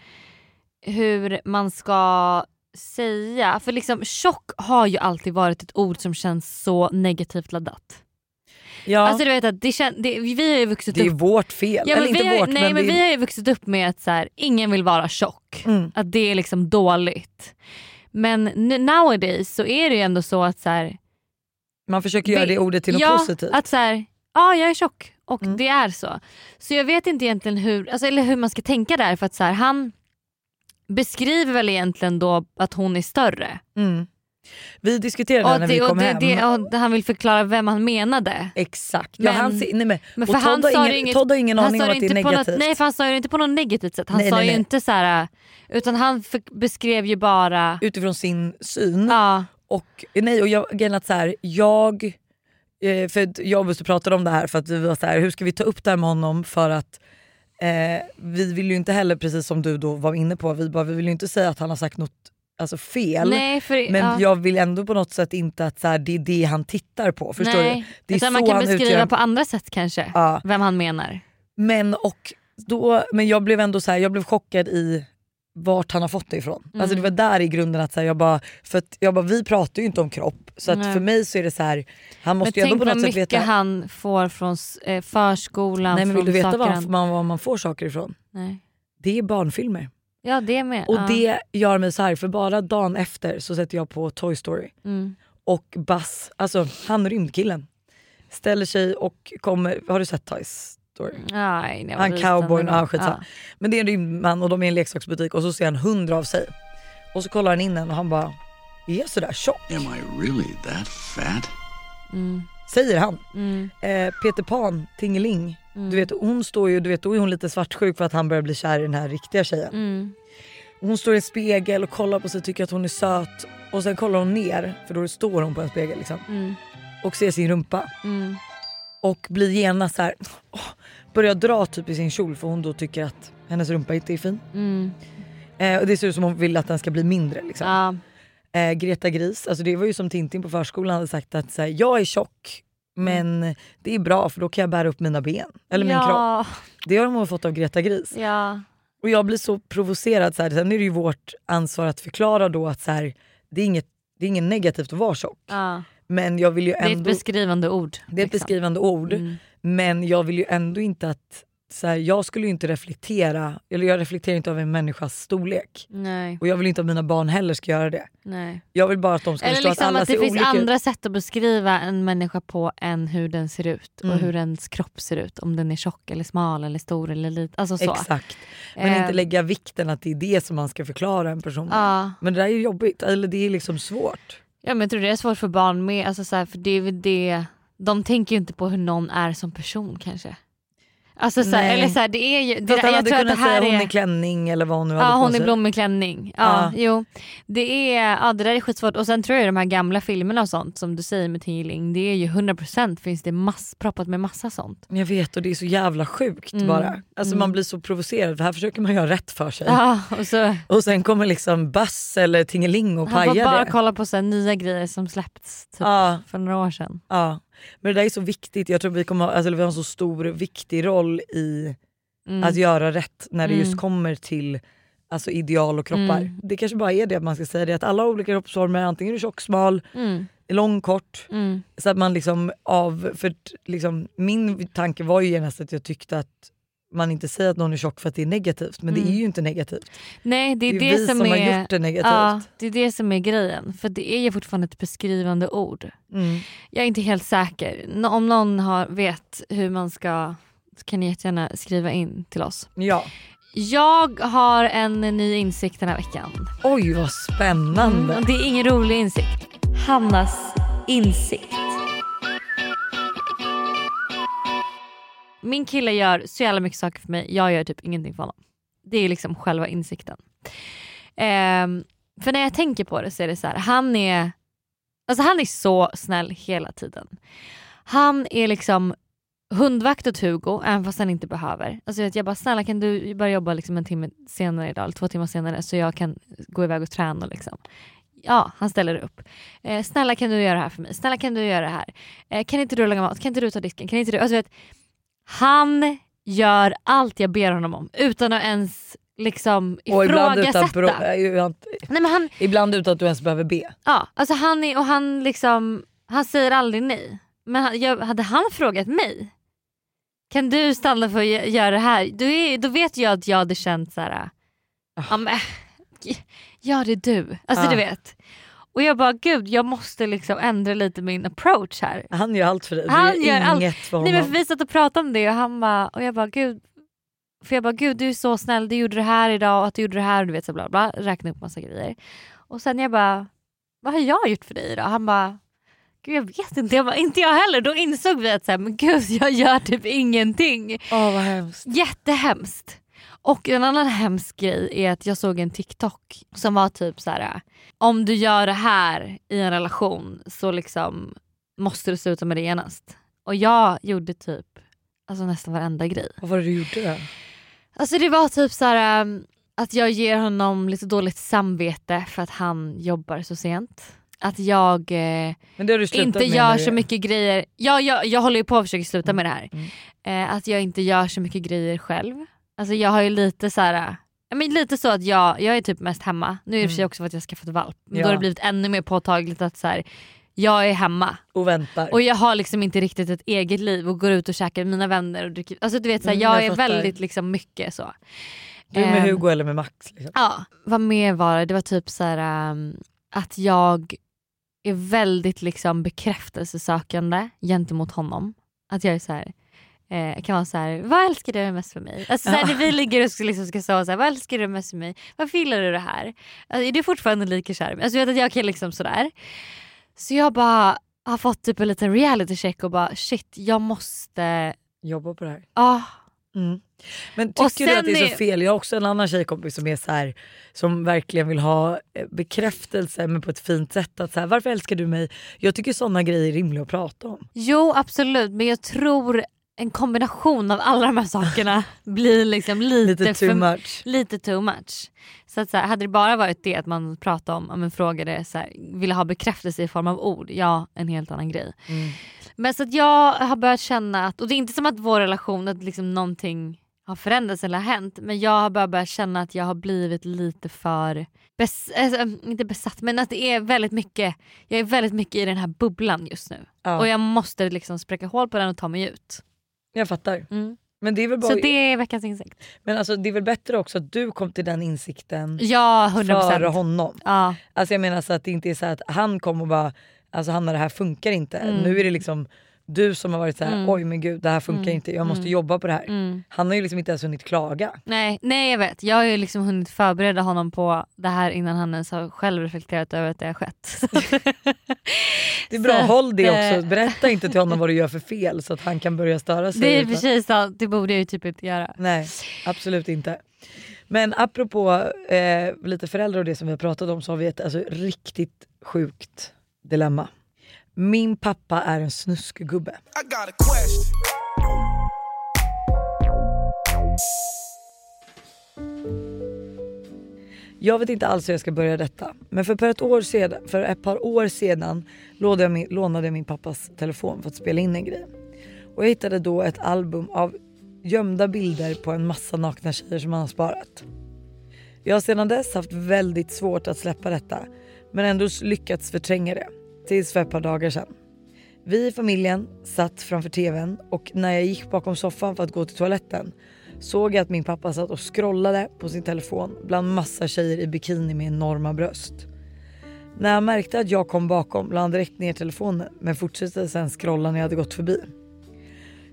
S2: hur man ska säga. För liksom tjock har ju alltid varit ett ord som känns så negativt laddat.
S1: Ja,
S2: Alltså du vet att det kän, det, vi har ju vuxit
S1: det är
S2: upp
S1: vårt fel.
S2: Ja,
S1: Eller inte
S2: har,
S1: vårt
S2: nej,
S1: men,
S2: men vi har ju vuxit upp med att så här, ingen vill vara tjock.
S1: Mm.
S2: Att det är liksom dåligt. Men nowadays så är det ju ändå så att så här,
S1: man försöker göra det ordet till något
S2: ja,
S1: positivt.
S2: att så här, ja jag är tjock och
S1: Mm.
S2: det är så. Så jag vet inte egentligen hur, alltså, eller hur man ska tänka där för att så här, han beskriver väl egentligen då att hon är större.
S1: Mm. Vi diskuterade
S2: Och,
S1: det när vi kom
S2: det,
S1: hem.
S2: det, han vill förklara vem han menade.
S1: Exakt.
S2: Men-
S1: ja, han, nej, men,
S2: Men för han
S1: Todd,
S2: sa
S1: har ingen,
S2: inget-
S1: Todd har ingen
S2: han
S1: aning om att det är negativt.
S2: Något, nej för han sa det inte på något negativt sätt. Han
S1: Nej,
S2: sa
S1: nej,
S2: ju
S1: nej.
S2: inte så här, utan han för, beskrev ju bara...
S1: Utifrån sin syn.
S2: Ja,
S1: Och, nej, och jag, att så här, jag, eh, för jag och Buster pratade om det här för att vi var så här, hur ska vi ta upp det här med honom för att eh, vi vill ju inte heller, precis som du då var inne på, vi, bara, vi vill ju inte säga att han har sagt något alltså, fel.
S2: nej för,
S1: Men
S2: ja.
S1: jag vill ändå på något sätt inte att så här, det är det han tittar på. Förstår
S2: nej.
S1: du? Det är
S2: Utan
S1: så
S2: man kan beskriva
S1: utgör-
S2: på andra sätt kanske,
S1: Ja.
S2: vem han menar.
S1: Men, och då, men jag blev ändå så här, jag blev chockad i vart han har fått det ifrån.
S2: Mm.
S1: Alltså det var där i grunden att så här, jag bara, för att jag bara, vi pratar ju inte om kropp så att
S2: Nej.
S1: för mig så är det så här, han
S2: Men
S1: måste ju ändå
S2: tänk
S1: på
S2: vad
S1: något sätt
S2: mycket
S1: veta.
S2: han får från eh, förskolan,
S1: Nej men vill du veta var
S2: han-
S1: man, var man får saker ifrån?
S2: Nej.
S1: Det är barnfilmer.
S2: Ja det med.
S1: Och
S2: ja.
S1: det gör mig så här för bara dagen efter så sätter jag på Toy Story
S2: Mm.
S1: och Buzz, alltså han rymdkillen, ställer sig och kommer, har du sett Toy Story?
S2: Nej, nej, vad
S1: Han cowboyn,
S2: det var.
S1: ja skitsamma. Men det är en rymdman och de är i en leksaksbutik och så ser han hundra av sig. Och så kollar han in den och han bara, är jag sådär tjock?
S12: Am I really that fat?
S2: Mm.
S1: säger han.
S2: Mm.
S1: Eh, Peter Pan, Tingeling,
S2: Mm.
S1: du vet hon står ju, du vet då är hon lite svartsjuk för att han börjar bli kär i den här riktiga tjejen.
S2: Mm.
S1: Hon står i en spegel och kollar på sig och tycker att hon är söt och sen kollar hon ner för då står hon på en spegel liksom
S2: Mm.
S1: och ser sin rumpa
S2: Mm.
S1: och blir genast så här, åh, börjar dra typ i sin kjol för hon då tycker att hennes rumpa inte är fin.
S2: Mm.
S1: Eh, och det ser ut som hon vill att den ska bli mindre. Liksom.
S2: Ja.
S1: Eh, Greta Gris, alltså det var ju som Tintin på förskolan hade sagt att så här, jag är tjock men det är bra för då kan jag bära upp mina ben eller min
S2: ja.
S1: kropp. Det har hon fått av Greta Gris.
S2: Ja.
S1: Och jag blir så provocerad. Så här, sen är det ju vårt ansvar att förklara då att så här, det, är inget, det är inget negativt att vara tjock.
S2: Ja.
S1: Men jag vill ju
S2: Det är ett
S1: ändå...
S2: beskrivande ord.
S1: Det är ett
S2: liksom.
S1: beskrivande ord.
S2: Mm.
S1: Men jag vill ju ändå inte att... Så här, jag skulle ju inte reflektera, eller jag reflekterar inte över en människas storlek.
S2: Nej.
S1: Och jag vill inte att mina barn heller ska göra det.
S2: Nej.
S1: Jag vill bara att de ska
S2: Eller
S1: förstå
S2: liksom
S1: att alla
S2: att det finns andra
S1: ut.
S2: sätt att beskriva en människa på än hur den ser ut
S1: Mm.
S2: och hur ens kropp ser ut. Om den är tjock eller smal eller stor eller liten. Alltså så.
S1: Exakt. Men
S2: Eh,
S1: inte lägga vikten att det är det som man ska förklara en person.
S2: Ja.
S1: Men det där är ju jobbigt, eller det är liksom svårt.
S2: Ja men jag tror det är svårt för barn med. Alltså så här, för det är väl det, de tänker ju inte på hur någon är som person kanske. Alltså så här,
S1: Nej.
S2: eller så här, det är ju... Det,
S1: Fast han
S2: jag
S1: hade
S2: tror att
S1: kunnat
S2: det här
S1: säga hon
S2: är,
S1: i klänning eller vad hon nu
S2: Ja
S1: hade på
S2: hon i blommig klänning. Ja,
S1: Ja.
S2: Jo. Det, är, ja, det där är skitsvårt. Och sen tror jag de här gamla filmerna och sånt som du säger med Tingeling. Det är ju 100% finns det mass, proppat med massa sånt.
S1: Jag vet och det är så jävla sjukt
S2: Mm.
S1: bara. Alltså
S2: Mm.
S1: man blir så provocerad för här försöker man göra rätt för sig.
S2: Ja, och så,
S1: Och sen kommer liksom Bass eller Tingeling och
S2: han får
S1: pajar
S2: bara
S1: det.
S2: kolla på så nya grejer som släppts typ,
S1: Ja.
S2: för några år sedan.
S1: Ja. Men det där är så viktigt. Jag tror vi kommer alltså, vi har en så stor viktig roll i
S2: Mm.
S1: att göra rätt när det
S2: Mm.
S1: just kommer till alltså, ideal och kroppar.
S2: Mm.
S1: Det kanske bara är det man ska säga. Det att alla har olika kroppsformer. Antingen är du tjock, smal,
S2: Mm.
S1: lång, kort.
S2: Mm.
S1: Så att man liksom av... För liksom, min tanke var ju genast att jag tyckte att man inte säger att någon är tjock för att det är negativt. Men det
S2: Mm.
S1: är ju inte negativt.
S2: Nej det är
S1: Det
S2: det,
S1: är vi
S2: som,
S1: som har
S2: är,
S1: gjort det negativt.
S2: Ja, det är det som är grejen. För det är ju fortfarande ett beskrivande ord.
S1: Mm.
S2: Jag är inte helt säker. Om någon har, vet hur man ska så kan ni jättegärna skriva in till oss.
S1: Ja.
S2: Jag har en ny insikt den här veckan.
S1: Oj vad spännande.
S2: Mm, det är ingen rolig insikt. Hannas insikt. Min kille gör så jävla mycket saker för mig, jag gör typ ingenting för honom. Det är liksom själva insikten. Um, för när jag tänker på det så är det så här, han är, alltså han är så snäll hela tiden. Han är liksom hundvakt åt Hugo även fast han inte behöver. Alltså jag bara snälla kan du börja jobba liksom en timme senare idag, eller två timmar senare så jag kan gå iväg och träna. Liksom. Ja, han ställer upp. Eh, snälla kan du göra det här för mig? Snälla kan du göra det här? Eh, kan inte du laga mat? Kan inte du ta disken? Kan inte du? Alltså, vet, han gör allt jag ber honom om utan att ens liksom
S1: Och ibland utan,
S2: ifrågasätta.
S1: pro- utan,
S2: Nej, men han,
S1: ibland utan att du ens behöver be.
S2: Ja, alltså han, är, och han, liksom, han säger aldrig nej. Men han, jag, hade han frågat mig, kan du stanna för att gö- göra det här? Då, är, då vet jag att jag hade känt så här. Ja, men, gör det du. Alltså
S1: Ah.
S2: du vet. Och jag bara gud jag måste liksom ändra lite min approach här.
S1: Han gör allt för dig.
S2: Han
S1: du
S2: gör allt.
S1: inget för honom.
S2: Nej men för vi satt och pratade om det och han bara, och jag bara gud för jag bara gud du är så snäll, du gjorde det här idag och att du gjorde det här och du vet så bla bla, räkna upp massa grejer. Och sen jag bara, vad har jag gjort för dig idag? Han bara, gud jag vet inte, jag bara, inte jag heller. Då insåg vi att så här, men gud jag gör typ ingenting.
S1: Åh vad hemskt.
S2: Jättehemskt. Och en annan hemsk grej är att jag såg en TikTok som var typ så här. om du gör det här i en relation så liksom måste du sluta med det genast. Och jag gjorde typ alltså nästan varenda grej.
S1: Vad var det du gjorde då?
S2: Alltså det var typ så här um, att jag ger honom lite dåligt samvete för att han jobbar så sent. Att jag eh, inte gör så mycket grejer. Ja, jag, jag håller ju på att försöka sluta med det här.
S1: Mm.
S2: Eh, att jag inte gör så mycket grejer själv. Alltså jag har ju lite så här. men lite så att jag, jag är typ mest hemma. Nu är det för sig
S1: Mm.
S2: också för att jag skaffat valp. Men
S1: Ja.
S2: Då har det blivit ännu mer påtagligt att så här, jag är hemma.
S1: Och väntar.
S2: Och jag har liksom inte riktigt ett eget liv och går ut och käkar med mina vänner. Och dricker, alltså du vet, så här,
S1: Mm,
S2: jag,
S1: jag
S2: är väldigt liksom mycket så.
S1: Du med
S2: Ehm,
S1: Hugo eller med Max? Liksom.
S2: Ja, vad mer var det? Det var typ så här um, att jag är väldigt liksom bekräftelsesökande gentemot honom. Att jag är så här, eh, kan vara så här, vad älskar du mest för mig? Alltså, så här,
S1: Ja.
S2: när vi ligger och liksom ska säga så här, vad älskar du mest för mig? Varför gillar du det här? Alltså, är du fortfarande lika kär i mig? Alltså, jag vet att jag kan liksom sådär. Så jag bara, har fått typ en liten reality check och bara shit jag måste...
S1: Jobba på det här.
S2: Ja.
S1: Mm. Men tycker du att det är så fel? Jag har också en annan tjejkompis som är så här, som verkligen vill ha eh, bekräftelse men på ett fint sätt. Att så här, varför älskar du mig? Jag tycker sådana grejer är rimliga att prata om.
S2: Jo absolut men jag tror en kombination av alla de här sakerna blir liksom lite,
S1: Lite too
S2: för,
S1: much.
S2: Lite too much. Så att så här, hade det bara varit det att man pratade om, om en frågade så här, ville ha bekräftelse i form av ord, ja en helt annan grej.
S1: Mm.
S2: Men så att jag har börjat känna att, och det är inte som att vår relation, att liksom någonting har förändrats eller har hänt men jag har bara börjat känna att jag har blivit lite för, bes, alltså, inte besatt men att det är väldigt mycket, jag är väldigt mycket i den här bubblan just nu.
S1: Ja.
S2: Och jag måste liksom spräcka hål på den och ta mig ut.
S1: Jag fattar.
S2: Mm.
S1: Men det är väl bara...
S2: Så det är veckans insikt.
S1: Men alltså, det är väl bättre också att du kom till den insikten
S2: Ja 100%.
S1: före honom.
S2: Ja.
S1: Alltså jag menar så att det inte är så att han kom och bara, alltså Hanna det här funkar inte.
S2: Mm.
S1: Nu är det liksom du som har varit så här:
S2: Mm.
S1: oj men gud det här funkar
S2: Mm.
S1: inte, jag måste
S2: Mm.
S1: jobba på det här.
S2: Mm.
S1: Han har ju liksom inte ens hunnit klaga.
S2: Nej, nej jag vet, jag har ju liksom hunnit förbereda honom på det här innan han ens har själv reflekterat över att det har skett.
S1: Det är bra,
S2: Så
S1: håll det också.
S2: eh,
S1: Berätta inte till honom vad du gör för fel så att han kan börja störa sig.
S2: Det är
S1: utan-
S2: sig sant, det borde jag ju typ inte göra.
S1: Nej, absolut inte. Men apropå eh, lite föräldrar och det som vi har pratat om så har vi ett alltså, riktigt sjukt dilemma. Min pappa är en snuskgubbe. Jag vet inte alls hur jag ska börja detta. Men för, ett år sedan, för ett par år sedan lånade jag, min, lånade jag min pappas telefon för att spela in en grej. Och jag hittade då ett album av gömda bilder på en massa nakna tjejer som han har sparat. Jag har sedan dess haft väldigt svårt att släppa detta men ändå lyckats förtränga det. Tills för ett par dagar sedan. Vi i familjen satt framför tvn och när jag gick bakom soffan för att gå till toaletten såg jag att min pappa satt och scrollade på sin telefon bland massa tjejer i bikini med enorma bröst. När han märkte att jag kom bakom la han direkt ner telefonen men fortsatte sen scrolla när jag hade gått förbi.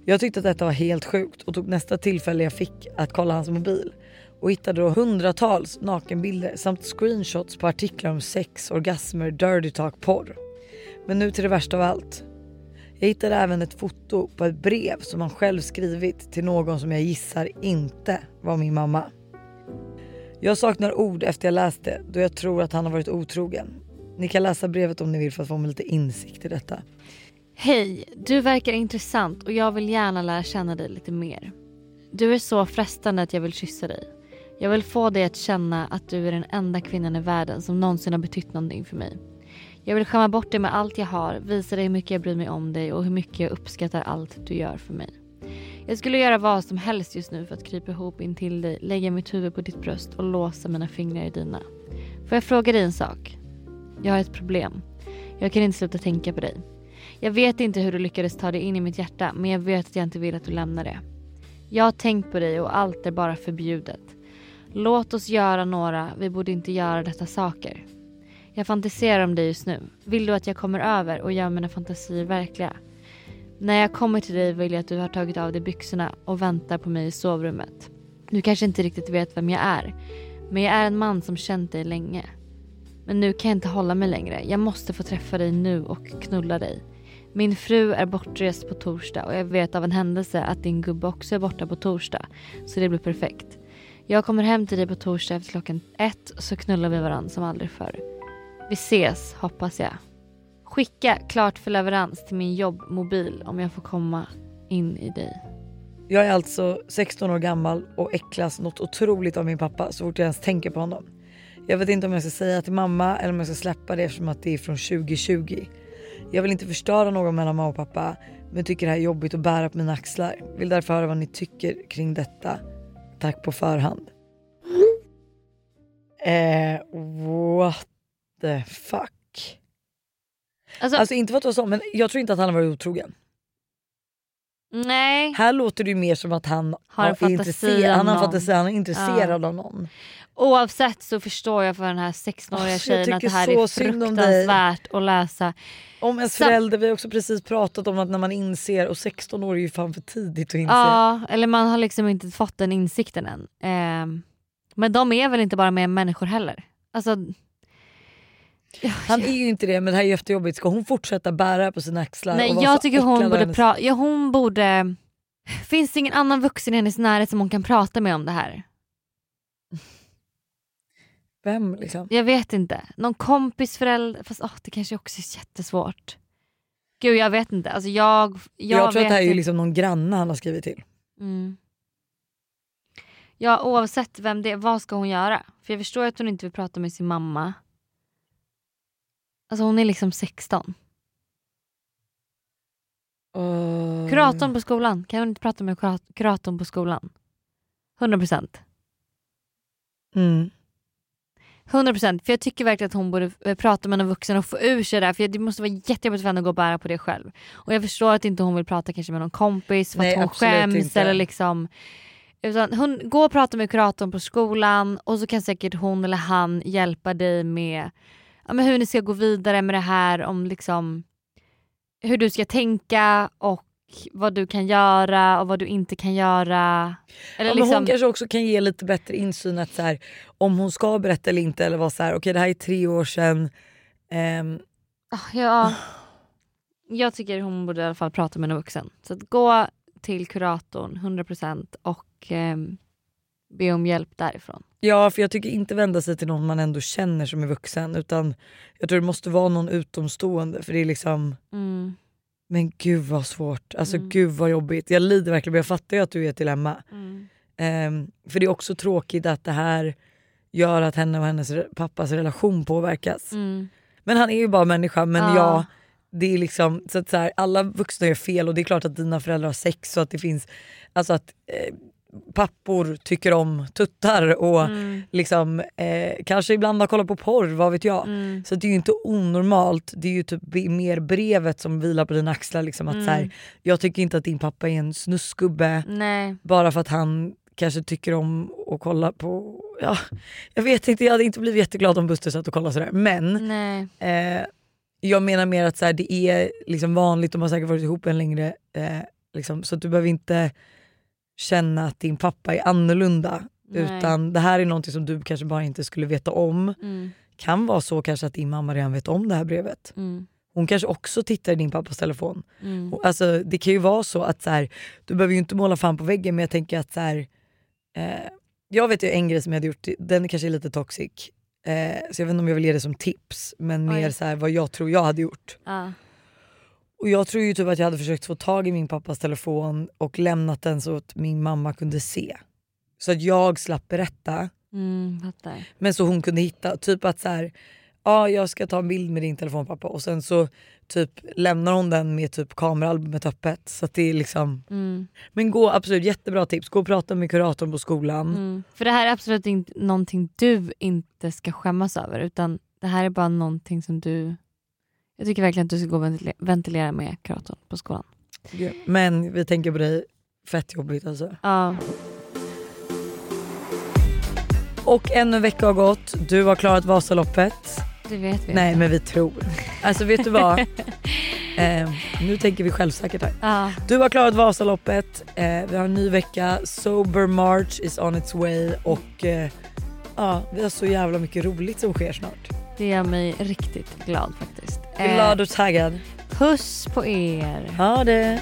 S1: Jag tyckte att detta var helt sjukt och tog nästa tillfälle jag fick att kolla hans mobil och hittade då hundratals nakenbilder samt screenshots på artiklar om sex, orgasmer, dirty talk, porr. Men nu till det värsta av allt. Jag hittade även ett foto på ett brev som han själv skrivit till någon som jag gissar inte var min mamma. Jag saknar ord efter jag läst det då jag tror att han har varit otrogen. Ni kan läsa brevet om ni vill för att få lite insikt i detta.
S2: Hej, du verkar intressant och jag vill gärna lära känna dig lite mer. Du är så frestande att jag vill kyssa dig. Jag vill få dig att känna att du är den enda kvinnan i världen som någonsin har betytt någonting för mig. Jag vill skämma bort dig med allt jag har, visa dig hur mycket jag bryr mig om dig och hur mycket jag uppskattar allt du gör för mig. Jag skulle göra vad som helst just nu för att krypa ihop in till dig, lägga mitt huvud på ditt bröst och låsa mina fingrar i dina. Får jag fråga dig en sak? Jag har ett problem. Jag kan inte sluta tänka på dig. Jag vet inte hur du lyckades ta dig in i mitt hjärta men jag vet att jag inte vill att du lämnar det. Jag har tänkt på dig och allt är bara förbjudet. Låt oss göra några, vi borde inte göra detta saker. Jag fantiserar om dig just nu. Vill du att jag kommer över och gör mina fantasier verkliga? När jag kommer till dig vill jag att du har tagit av dig byxorna och väntar på mig i sovrummet. Du kanske inte riktigt vet vem jag är, men jag är en man som känt dig länge. Men nu kan jag inte hålla mig längre. Jag måste få träffa dig nu och knulla dig. Min fru är bortrest på torsdag och jag vet av en händelse att din gubbe också är borta på torsdag. Så det blir perfekt. Jag kommer hem till dig på torsdag efter klockan ett så knullar vi varandra som aldrig förr. Vi ses hoppas jag. Skicka klart för leverans till min jobbmobil om jag får komma in i dig.
S1: Jag är alltså 16 år gammal och äcklas något otroligt av min pappa så fort jag ens tänker på honom. Jag vet inte om jag ska säga till mamma eller om jag ska släppa det eftersom att det är från 2020. Jag vill inte förstöra någon mellan mamma och pappa men tycker det här är jobbigt att bära på mina axlar. Vill därför höra vad ni tycker kring detta. Tack på förhand. Eh, what the fuck?
S2: Alltså,
S1: Alltså inte för att vara så men jag tror inte att han har varit otrogen.
S2: nej.
S1: Här låter det mer som att han
S2: Har en fantasi
S1: han har fantasi, han är intresserad
S2: Ja.
S1: av någon.
S2: Oavsett så förstår jag för den här 16-åriga
S1: Alltså,
S2: tjejen att det här
S1: så
S2: är fruktansvärt att läsa.
S1: Om ens
S2: Sam-
S1: förälder, vi har också precis pratat om att när man inser, och 16 år är ju fan för tidigt att inse.
S2: Ja, eller man har liksom inte fått den insikten än. Ehm, men de är väl inte bara med människor heller? Alltså,
S1: Han är ju inte det men det här är jättejobbigt. Ska hon fortsätta bära på sina axlar?
S2: Nej jag tycker hon borde
S1: hennes-
S2: ja hon borde... Finns det ingen annan vuxen i hennes närhet som hon kan prata med om det här?
S1: Vem liksom?
S2: Jag vet inte. Någon kompis förälder, fast åh, det kanske också är jättesvårt. Gud jag vet inte. Alltså jag, jag,
S1: Jag, tror att det här är liksom någon granne han har skrivit till.
S2: Mm. Ja oavsett vem det är, vad ska hon göra? För jag förstår att hon inte vill prata med sin mamma. Alltså hon är liksom 16.
S1: Uh...
S2: Kuratorn på skolan, kan hon inte prata med kurat- kuratorn på skolan? 100%.
S1: Mm.
S2: 100% för jag tycker verkligen att hon borde eh, prata med någon vuxen och få ur sig det här, för det måste vara jättejobbigt för henne att gå och bära på det själv. Och jag förstår att inte hon vill prata kanske med någon kompis för
S1: Nej,
S2: att hon skäms
S1: inte.
S2: eller liksom utan hon går och pratar med kuratorn på skolan och så kan säkert hon eller han hjälpa dig med ja, men hur ni ska gå vidare med det här om liksom hur du ska tänka och vad du kan göra och vad du inte kan göra. Eller
S1: ja,
S2: liksom,
S1: Hon kanske också kan ge lite bättre insyn att så här, om hon ska berätta eller inte eller vara så här, okej det här är tre år sedan.
S2: Ah, Ja, jag tycker hon borde i alla fall prata med en vuxen. Så att gå till kuratorn 100% och ehm, be om hjälp därifrån.
S1: Ja för jag tycker inte vända sig till någon man ändå känner som är vuxen utan jag tror det måste vara någon utomstående för det är liksom
S2: Mm.
S1: Men gud vad svårt, alltså
S2: Mm.
S1: gud vad jobbigt. Jag lider verkligen men jag fattar ju att du är ett dilemma.
S2: Mm.
S1: Ehm, för det är också tråkigt att det här gör att henne och hennes pappas relation påverkas.
S2: Mm.
S1: Men han är ju bara människa men
S2: Ja.
S1: ja, det är liksom så att så här, alla vuxna gör fel och det är klart att dina föräldrar har sex och att det finns, alltså att eh, pappor tycker om tuttar och
S2: Mm.
S1: liksom eh, kanske ibland har kollat på porr, vad vet jag.
S2: Mm.
S1: Så det är ju inte onormalt, det är ju typ mer brevet som vilar på dina axlar. Liksom, att
S2: Mm.
S1: så här, jag tycker inte att din pappa är en snusgubbe
S2: Nej.
S1: bara för att han kanske tycker om att kolla på... Ja, jag vet inte, jag hade inte blivit jätteglad om Buster satt och kollade sådär. Men eh, jag menar mer att så här, det är liksom vanligt, de har säkert varit ihop en längre, eh, liksom, så du behöver inte känna att din pappa är annorlunda.
S2: Nej.
S1: Utan det här är någonting som du kanske bara inte skulle veta om.
S2: Mm.
S1: Kan vara så kanske att din mamma redan vet om det här brevet.
S2: Mm.
S1: Hon kanske också tittar i din pappas telefon.
S2: Mm.
S1: Och Alltså, det kan ju vara så att så här, du behöver ju inte måla fan på väggen men jag tänker att så här, eh, jag vet ju en grej som jag hade gjort, den kanske är lite toxic. Eh, så jag vet inte om jag vill ge det som tips men
S2: Oj.
S1: mer så här, vad jag tror jag hade gjort.
S2: Ja.
S1: Och jag tror ju typ att jag hade försökt få tag i min pappas telefon och lämnat den så att min mamma kunde se. Så att jag slapp berätta
S2: Mm,
S1: men så hon kunde hitta, typ att så här, ja jag ska ta en bild med din telefon pappa och sen så typ lämnar hon den med typ kameraalbumet öppet. Så det är liksom,
S2: Mm.
S1: men gå absolut jättebra tips, gå och prata med kuratorn på skolan.
S2: Mm. För det här är absolut inte någonting du inte ska skämmas över utan det här är bara någonting som du... Jag tycker verkligen att du ska gå och ventilera, ventilera med kuratorn på skolan.
S1: Men vi tänker på dig, fett jobbigt alltså.
S2: Ja.
S1: Och ännu en vecka har gått, du har klarat Vasaloppet.
S2: Det vet vi
S1: Nej
S2: inte.
S1: men vi tror. Alltså vet du vad? eh, nu tänker vi självsäkert här.
S2: Ja.
S1: Du har klarat Vasaloppet, eh, vi har en ny vecka, Sober March is on its way och eh, ja, vi har så jävla mycket roligt som sker snart.
S2: Det gör mig riktigt glad faktiskt.
S1: Glad och taggad.
S2: Puss på er.
S1: Ha det.